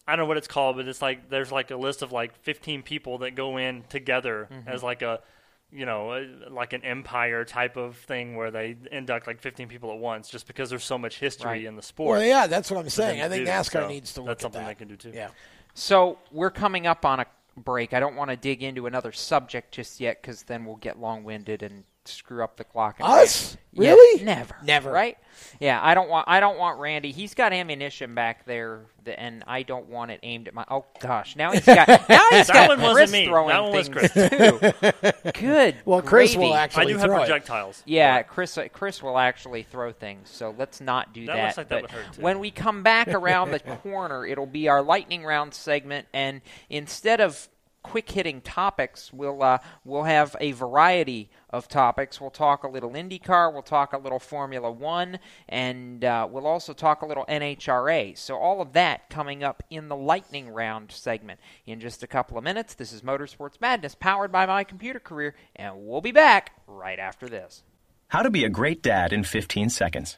I don't know what it's called, but it's like there's like a list of like 15 people that go in together Mhm. as like a you know uh, like an empire type of thing where they induct like 15 people at once just because there's so much history Right. in the sport. Well, yeah, that's what I'm saying. I think do. NASCAR So needs to look That's at something that. they can do too. Yeah. So we're coming up on a break. I don't want to dig into another subject just yet because then we'll get long-winded and screw up the clock. And Us? Yeah, Really? never, Never. Right? Yeah, I don't want. I don't want Randy. He's got ammunition back there, that, and I don't want it aimed at my. Oh gosh, now he's got. [LAUGHS] Now he's That got one wasn't Chris me. throwing That one was things Chris. too. Good. [LAUGHS] Well, Chris will gravy. actually I do have throw it. projectiles. Yeah, Chris. uh, Chris will actually throw things, so let's not do That that. looks like that would hurt, too. When we come back around the [LAUGHS] corner, it'll be our lightning round segment, and instead of quick hitting topics, we'll uh, we'll have a variety of topics. We'll talk a little IndyCar, we'll talk a little Formula One, and uh, we'll also talk a little NHRA. So all of that coming up in the lightning round segment in just a couple of minutes. This is Motorsports Madness, powered by my computer career, and we'll be back right after this. How to be a great dad in 15 seconds.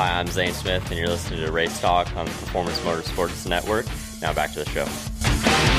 Hi, I'm Zane Smith, and you're listening to Race Talk on the Performance Motorsports Network. Now back to the show.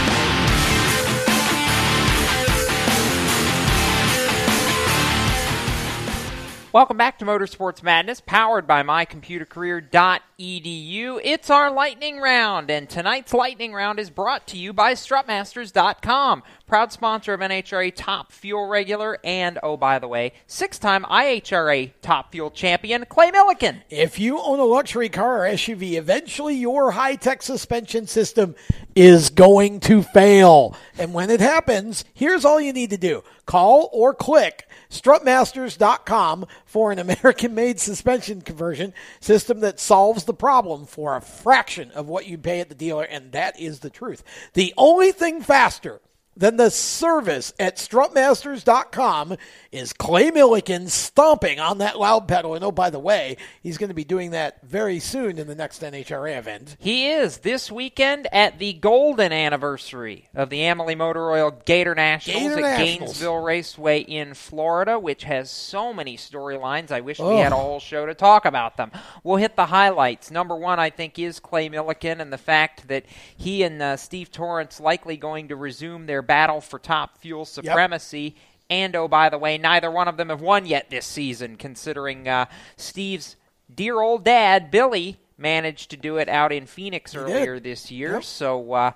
Welcome back to Motorsports Madness, powered by mycomputercareer.edu. It's our lightning round, and tonight's lightning round is brought to you by strutmasters.com, proud sponsor of NHRA Top Fuel regular and, oh, by the way, six time IHRA Top Fuel champion, Clay Millican. If you own a luxury car or SUV, eventually your high tech suspension system is going to fail. And when it happens, here's all you need to do call or click strutmasters.com for an American made suspension conversion system that solves the problem for a fraction of what you pay at the dealer, and that is the truth. The only thing faster than the service at strutmasters.com is Clay Millican stomping on that loud pedal. And oh, by the way, he's going to be doing that very soon in the next NHRA event. He is this weekend at the golden anniversary of the Amalie Motor Oil Gator Nationals Gator at Nationals. Gainesville Raceway in Florida, which has so many storylines. I wish we Oh. had a whole show to talk about them. We'll hit the highlights. Number one, I think, is Clay Millican and the fact that he and uh, Steve Torrence likely going to resume their battle for top fuel supremacy. And oh, by the way, neither one of them have won yet this season, considering uh, Steve's dear old dad, Billy, managed to do it out in Phoenix did. earlier this year. So uh,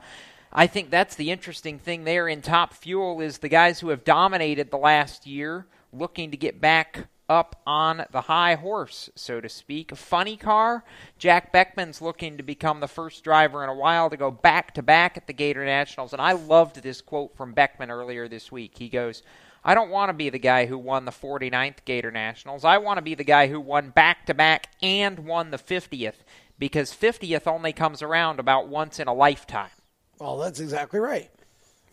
I think that's the interesting thing there in Top Fuel is the guys who have dominated the last year looking to get back up on the high horse, so to speak. Funny car. Jack Beckman's looking to become the first driver in a while to go back to back at the Gator Nationals. And I loved this quote from Beckman earlier this week. He goes, I don't want to be the guy who won the 49th Gator Nationals. I want to be the guy who won back to back and won the 50th because 50th only comes around about once in a lifetime. Well, that's exactly right.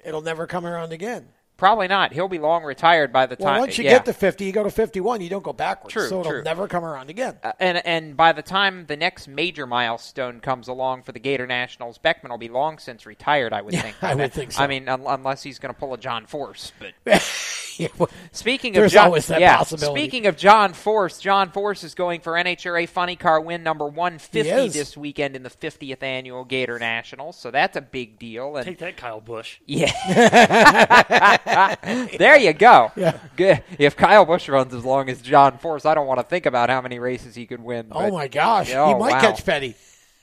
It'll never come around again. Probably not. He'll be long retired by the Well, time. once you yeah. get to 50, you go to 51, you don't go backwards. True, so it'll true. never come around again. Uh, and and by the time the next major milestone comes along for the Gator Nationals, Beckman will be long since retired. I would Yeah, think. [LAUGHS] I would think so. I mean, un- unless he's going to pull a John Force. But [LAUGHS] speaking of John, always that yeah, possibility. Speaking of John Force, John Force is going for NHRA Funny Car win number 150 this weekend in the 50th annual Gator Nationals. So that's a big deal. And Take that, Kyle Busch. yeah. [LAUGHS] [LAUGHS] there you go. Yeah. Good. If Kyle Busch runs as long as John Force, I don't want to think about how many races he could win. Oh but- my gosh, Oh, he might wow. catch Petty.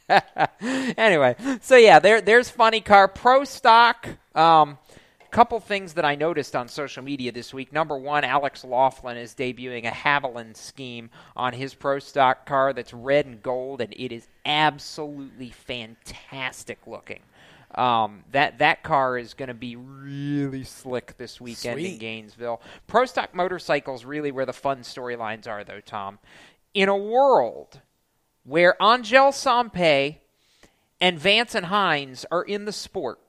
[LAUGHS] anyway, so yeah, there there's funny car pro stock. Um, couple things that I noticed on social media this week. Number one, Alex Laughlin is debuting a Haviland scheme on his pro stock car that's red and gold, and it is absolutely fantastic looking. Um, that that car is going to be really slick this weekend in Gainesville. Pro stock motorcycles really where the fun storylines are, though. Tom, in a world where Angelle Sampey and Vance and Hines are in the sport,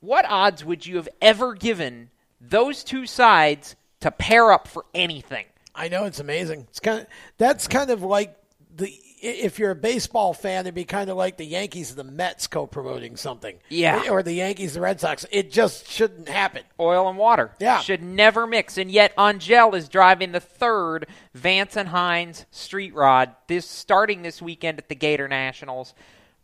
what odds would you have ever given those two sides to pair up for anything? I know it's amazing. It's kind of that's kind of like the if you're a baseball fan, it'd be kind of like the Yankees and the Mets co-promoting something. Yeah. or the Yankees, and the Red Sox. It just shouldn't happen. Oil and water. Yeah. Should never mix. And yet Angelle is driving the third Vance and Hines street rod this starting this weekend at the Gator Nationals.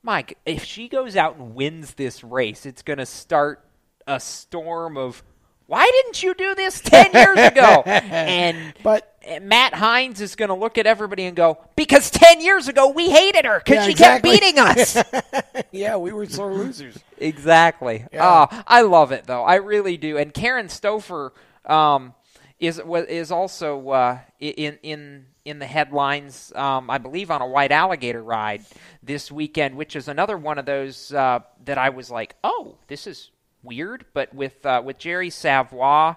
Mike, if she goes out and wins this race, it's going to start a storm of why didn't you do this 10 years ago? [LAUGHS] And but Matt Hines is going to look at everybody and go, because 10 years ago we hated her because Yeah, she exactly. kept beating us. [LAUGHS] yeah, we were sore losers. Exactly. Yeah. Oh, I love it though. I really do. And Karen Stoffer um, is is also uh, in in in the headlines. Um, I believe on a white alligator ride this weekend, which is another one of those uh, that I was like, oh, this is weird. But with uh, with Jerry Savoie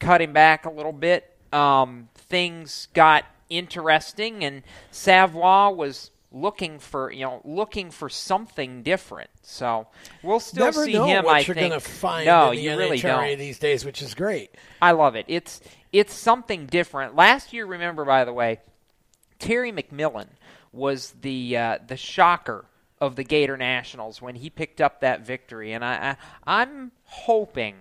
cutting back a little bit, um, things got interesting, and Savoie was looking for you know looking for something different. So we'll still Never see know him. what I you're think. going to find no, in the you really NHRA don't. these days, which is great. I love it. It's it's something different. Last year, remember by the way, Terry McMillen was the uh, the shocker of the Gator Nationals when he picked up that victory, and I, I I'm hoping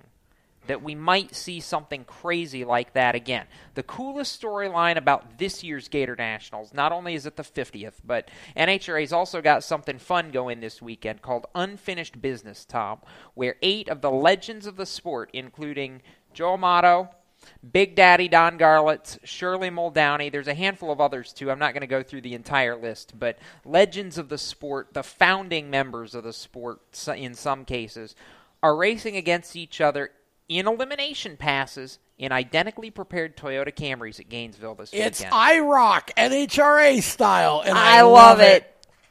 that we might see something crazy like that again. The coolest storyline about this year's Gator Nationals, not only is it the 50th, but NHRA's also got something fun going this weekend called Unfinished Business, Tom, where eight of the legends of the sport, including Joe Amato, Big Daddy Don Garlits, Shirley Muldowney. There's a handful of others too. I'm not going to go through the entire list, but legends of the sport, the founding members of the sport, in some cases, are racing against each other in elimination passes in identically prepared Toyota Camrys at Gainesville this weekend. It's weekend. IROC NHRA style, and I, I love it.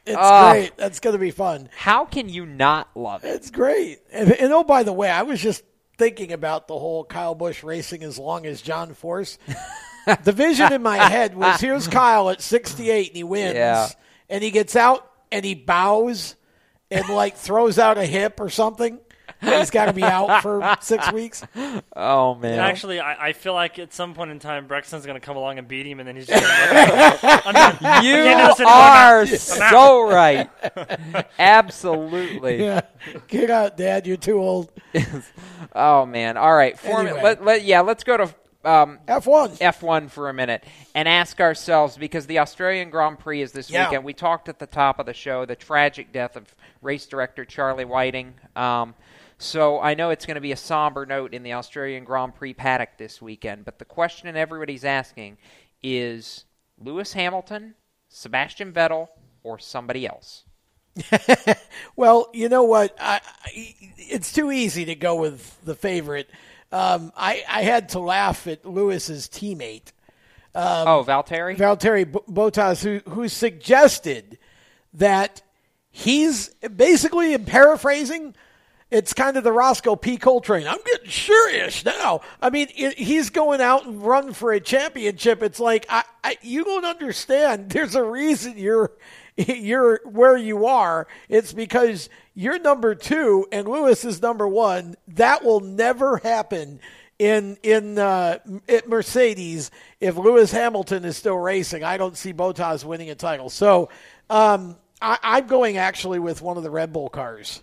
It's Oh. great. That's going to be fun. How can you not love it? It's great. And, and oh, by the way, I was just thinking about the whole Kyle Busch racing as long as John Force. [LAUGHS] the vision in my head was here's [LAUGHS] Kyle at 68 and he wins, Yeah. and he gets out and he bows and like throws out a hip or something. And he's got to be out for six [LAUGHS] weeks. Oh man! And actually, I, I feel like at some point in time, Brexton's going to come along and beat him, and then he's just going to. I'm [LAUGHS] You can't do this anymore. are so right. [LAUGHS] Absolutely. Yeah, get out, Dad. You're too old. Oh man! All right, Form- Anyway. let, let- yeah, let's go to um, F1. F1 for a minute and ask ourselves because the Australian Grand Prix is this Yeah. weekend. We talked at the top of the show the tragic death of race director Charlie Whiting. Um, so I know it's going to be a somber note in the Australian Grand Prix paddock this weekend. But the question everybody's asking is: Lewis Hamilton, Sebastian Vettel, or somebody else? [LAUGHS] Well, you know what? I, I, it's too easy to go with the favorite. Um, I, I had to laugh at Lewis's teammate. Um, oh, Valtteri. Valtteri B- Bottas, who who suggested that he's basically in paraphrasing. It's kind of the Rosco P. Coltrane. I'm getting serious now. I mean, it, he's going out and run for a championship. It's like I, I, you don't understand. [LAUGHS] There's a reason you're [LAUGHS] you're where you are. It's because you're number two and Lewis is number one. That will never happen in in uh, at Mercedes if Lewis Hamilton is still racing. I don't see Bottas winning a title. So um, I, I'm going actually with one of the Red Bull cars.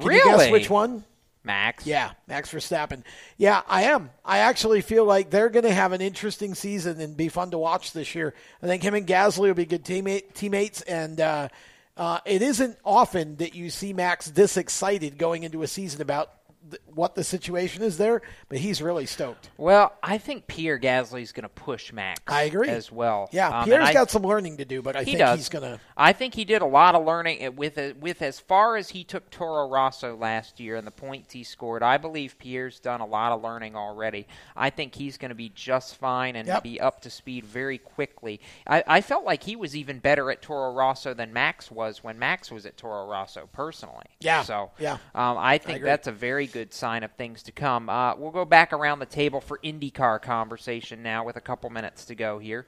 Can you guess which one? Max. Yeah, Max Verstappen. Yeah, I am. I actually feel like they're going to have an interesting season and be fun to watch this year. I think him and Gasly will be good teammate, teammates, and uh, uh, it isn't often that you see Max this excited going into a season about th- what the situation is there, but he's really stoked. Well, I think Pierre Gasly's going to push Max. I agree. as well. Yeah, Um, Pierre's and I- got some learning to do, but I he think does. he's going to. I think he did a lot of learning with with as far as he took Toro Rosso last year and the points he scored. I believe Pierre's done a lot of learning already. I think he's going to be just fine and Yep. be up to speed very quickly. I, I felt like he was even better at Toro Rosso than Max was when Max was at Toro Rosso personally. Yeah, So yeah. um, I think agree. that's a very good sign of things to come. Uh, we'll go back around the table for IndyCar conversation now with a couple minutes to go here.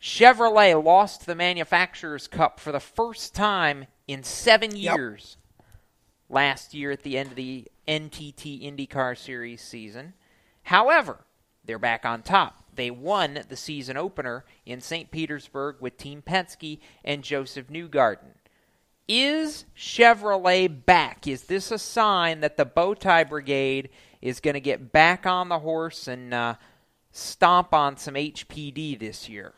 Chevrolet lost the Manufacturers Cup for the first time in seven Yep. years last year at the end of the NTT IndyCar Series season. However, they're back on top. They won the season opener in St. Petersburg with Team Penske and Josef Newgarden. Is Chevrolet back? Is this a sign that the Bowtie Brigade is going to get back on the horse and uh, stomp on some HPD this year?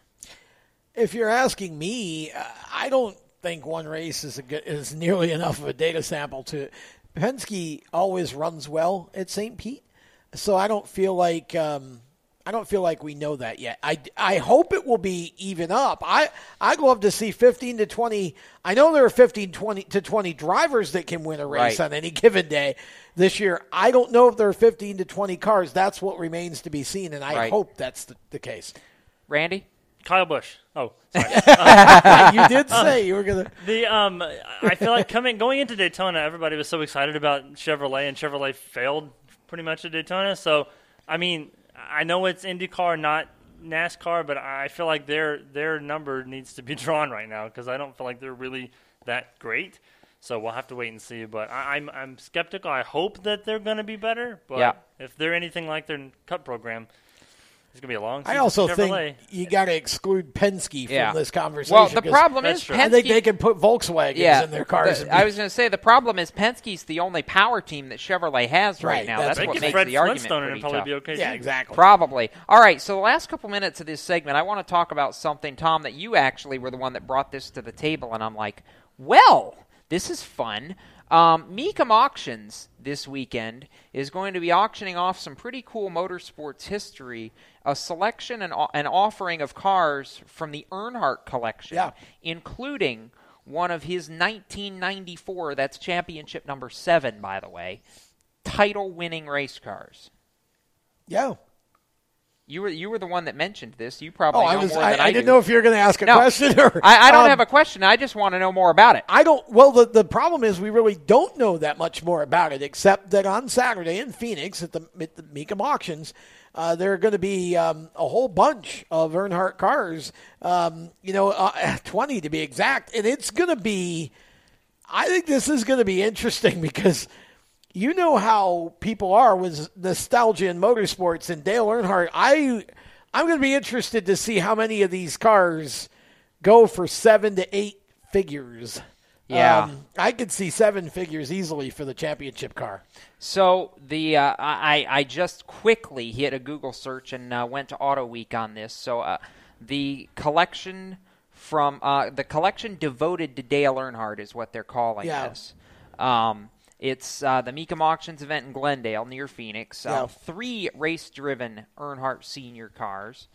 If you're asking me, uh, I don't think one race is good, is nearly enough of a data sample to. Penske always runs well at St. Pete, so I don't feel like um, I don't feel like we know that yet. I, I hope it will be even up. I I'd love to see 15 to 20. I know there are 15 20 to 20 drivers that can win a race Right. on any given day this year. I don't know if there are 15 to 20 cars. That's what remains to be seen, and I Right. hope that's the, the case. Randy? Kyle Busch. Oh, sorry. [LAUGHS] you did [LAUGHS] say you were gonna. The um, I feel like coming going into Daytona, everybody was so excited about Chevrolet, and Chevrolet failed pretty much at Daytona. So, I mean, I know it's IndyCar, not NASCAR, but I feel like their their number needs to be [LAUGHS] drawn right now because I don't feel like they're really that great. So we'll have to wait and see. But I, I'm I'm skeptical. I hope that they're going to be better. But Yeah. if they're anything like their Cup program, it's going to be a long. I also for think you got to exclude Penske from Yeah. this conversation. Well, the problem is Penske, I think Penske- they can put Volkswagens yeah, in their cars. the- and I was going to say the problem is Penske's the only power team that Chevrolet has right, Right, now. that's That's, what makes Fred the argument Flintstone and pretty probably tough. be okay, yeah, too. exactly. Probably. All right, so the last couple minutes of this segment, I want to talk about something, Tom, that you actually were the one that brought this to the table, and I'm like, well, this is fun. Um, Mecum Auctions this weekend is going to be auctioning off some pretty cool motorsports history, a selection and an offering of cars from the Earnhardt collection, Yeah. including one of his 1994, that's championship number seven, by the way, title winning race cars. Yeah. You were you were the one that mentioned this. You probably Oh, know I was. I, I, I didn't do. know if you were going to ask a No. question or. [LAUGHS] I, I don't um, have a question. I just want to know more about it. I don't. Well, the the problem is we really don't know that much more about it, except that on Saturday in Phoenix at the at the Mecum auctions, uh, there are going to be um, a whole bunch of Earnhardt cars. Um, you know, uh, [LAUGHS] twenty to be exact, and it's going to be. I think this is going to be interesting [LAUGHS] because you know how people are with nostalgia in motorsports and Dale Earnhardt. I I'm going to be interested to see how many of these cars go for seven to eight figures. Yeah. Um, I could see seven figures easily for the championship car. So the uh, I I just quickly hit a Google search and uh, went to Auto Week on this. So uh, the collection from uh, the collection devoted to Dale Earnhardt is what they're calling Yeah. this. Um, it's uh, the Mecum Auctions event in Glendale near Phoenix. Yeah. Uh, three race-driven Earnhardt Senior cars,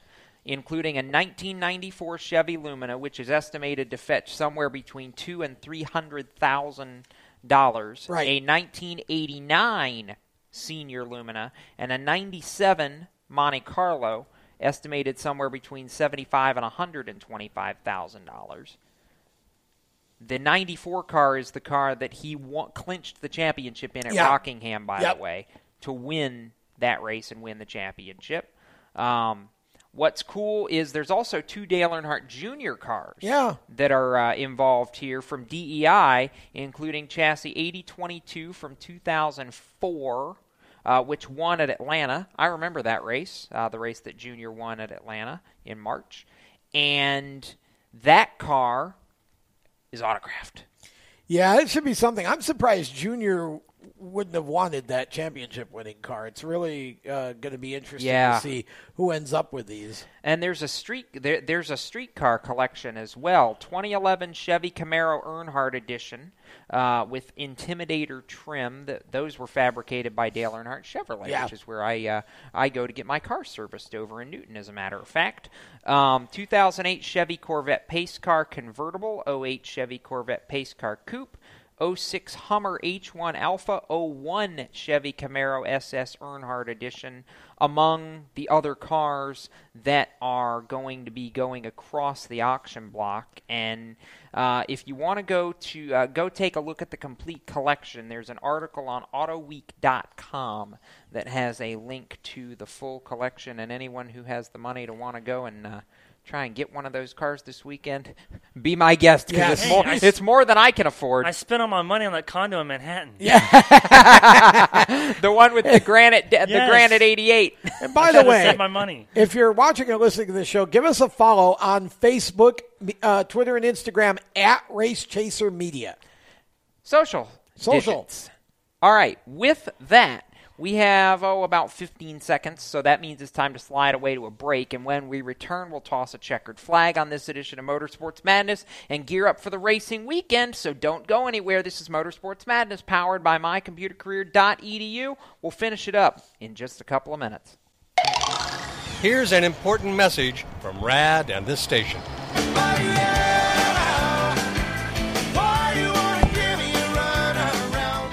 including a 1994 Chevy Lumina, which is estimated to fetch somewhere between two and three hundred thousand dollars. Right. A 1989 Senior Lumina and a 97 Monte Carlo, estimated somewhere between seventy-five and one hundred and twenty-five thousand dollars. The 94 car is the car that he clinched the championship in at Yeah. Rockingham, by Yep. the way, to win that race and win the championship. Um, what's cool is there's also two Dale Earnhardt Jr. cars Yeah. that are uh, involved here from DEI, including chassis 8022 from 2004, uh, which won at Atlanta. I remember that race, uh, the race that Junior won at Atlanta in March. And that car is autographed. Yeah, it should be something. I'm surprised Junior wouldn't have wanted that championship winning car. It's really uh, going to be interesting Yeah. to see who ends up with these. And there's a street there, there's a street car collection as well. 2011 Chevy Camaro Earnhardt edition uh, with Intimidator trim. That those were fabricated by Dale Earnhardt Chevrolet, Yeah. which is where I uh, I go to get my car serviced over in Newton. As a matter of fact, um, 2008 Chevy Corvette Pace Car convertible, 08 Chevy Corvette Pace Car coupe. 06 Hummer H1 Alpha, 01 Chevy Camaro SS Earnhardt Edition, among the other cars that are going to be going across the auction block. And uh, if you want to go to uh, go take a look at the complete collection, there's an article on AutoWeek.com that has a link to the full collection. And anyone who has the money to want to go and uh, try and get one of those cars this weekend, [LAUGHS] be my guest because Yes. it's more Hey, I s- it's more than I can afford. I spent all my money on that condo in Manhattan. Yeah, [LAUGHS] the one with the granite, the Yes. granite 88. And by I the way, my money. if you're watching or listening to this show, give us a follow on Facebook, uh, Twitter, and Instagram at Race Chaser Media. Social. Social. digits. All right. With that, we have, oh, about 15 seconds, so that means it's time to slide away to a break. And when we return, we'll toss a checkered flag on this edition of Motorsports Madness and gear up for the racing weekend. So don't go anywhere. This is Motorsports Madness powered by mycomputercareer.edu. We'll finish it up in just a couple of minutes. Here's an important message from RAD and this station.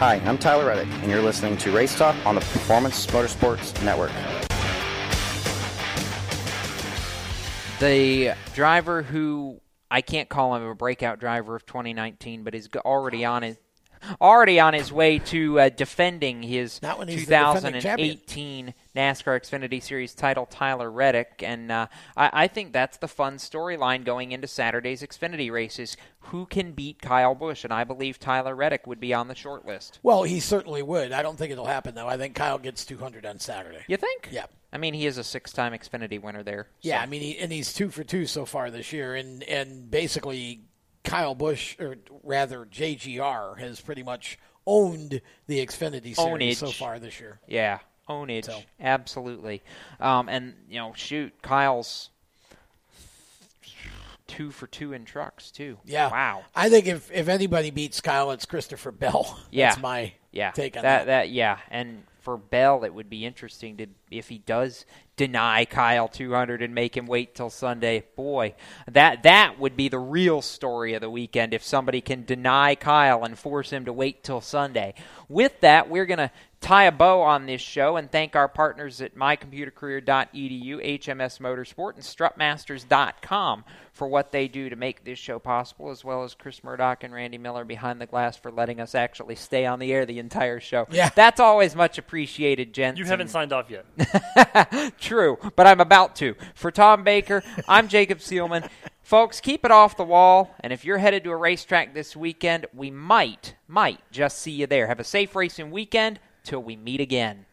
Hi, I'm Tyler Reddick, and you're listening to Race Talk on the Performance Motorsports Network. The driver who I can't call him a breakout driver of 2019, but g- already on his already on his way to uh, defending his Not when he's the defending champion. 2018 NASCAR Xfinity Series title, Tyler Reddick, and uh, I, I think that's the fun storyline going into Saturday's Xfinity races. Who can beat Kyle Busch? And I believe Tyler Reddick would be on the short list. Well, he certainly would. I don't think it'll happen though. I think Kyle gets 200 on Saturday. You think? Yeah. I mean, he is a six-time Xfinity winner there. Yeah, I mean, he, and he's two for two so far this year, and and basically Kyle Busch, or rather JGR, has pretty much owned the Xfinity series Ownage. so far this year. Yeah, ownage, So- absolutely. Um, and you know, shoot, Kyle's two for two in trucks too. Yeah, Wow. I think if if anybody beats Kyle, it's Christopher Bell. [LAUGHS] Yeah. That's my yeah. take on that. that. yeah, and for Bell, it would be interesting to if he does deny Kyle 200 and make him wait till Sunday. Boy, that that would be the real story of the weekend if somebody can deny Kyle and force him to wait till Sunday. With that, we're gonna tie a bow on this show and thank our partners at mycomputercareer.edu, HMS Motorsport, and strutmasters.com for what they do to make this show possible, as well as Chris Murdock and Randy Miller behind the glass for letting us actually stay on the air the entire show. Yeah. That's always much appreciated, gents. You haven't signed off yet. [LAUGHS] True, but I'm about to. For Tom Baker, I'm Jacob Seelman. Folks, keep it off the wall, and if you're headed to a racetrack this weekend, we might, might just see you there. Have a safe racing weekend till we meet again.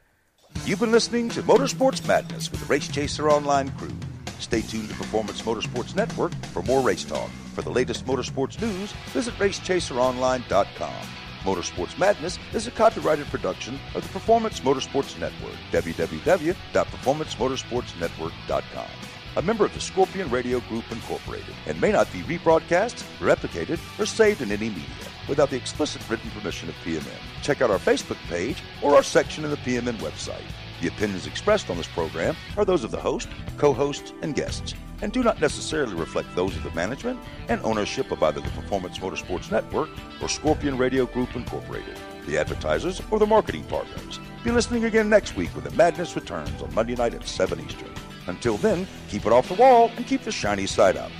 You've been listening to Motorsports Madness with the Race Chaser Online crew. Stay tuned to Performance Motorsports Network for more race talk. For the latest motorsports news, visit racechaseronline.com. Motorsports Madness is a copyrighted production of the Performance Motorsports Network, www.performancemotorsportsnetwork.com. A member of the Scorpion Radio Group Incorporated, and may not be rebroadcast, replicated, or saved in any media without the explicit written permission of PMN. Check out our Facebook page or our section in the PMN website. The opinions expressed on this program are those of the host, co hosts, and guests, and do not necessarily reflect those of the management and ownership of either the Performance Motorsports Network or Scorpion Radio Group Incorporated, the advertisers, or the marketing partners. Be listening again next week when the madness returns on Monday night at 7 Eastern. Until then, keep it off the wall and keep the shiny side up.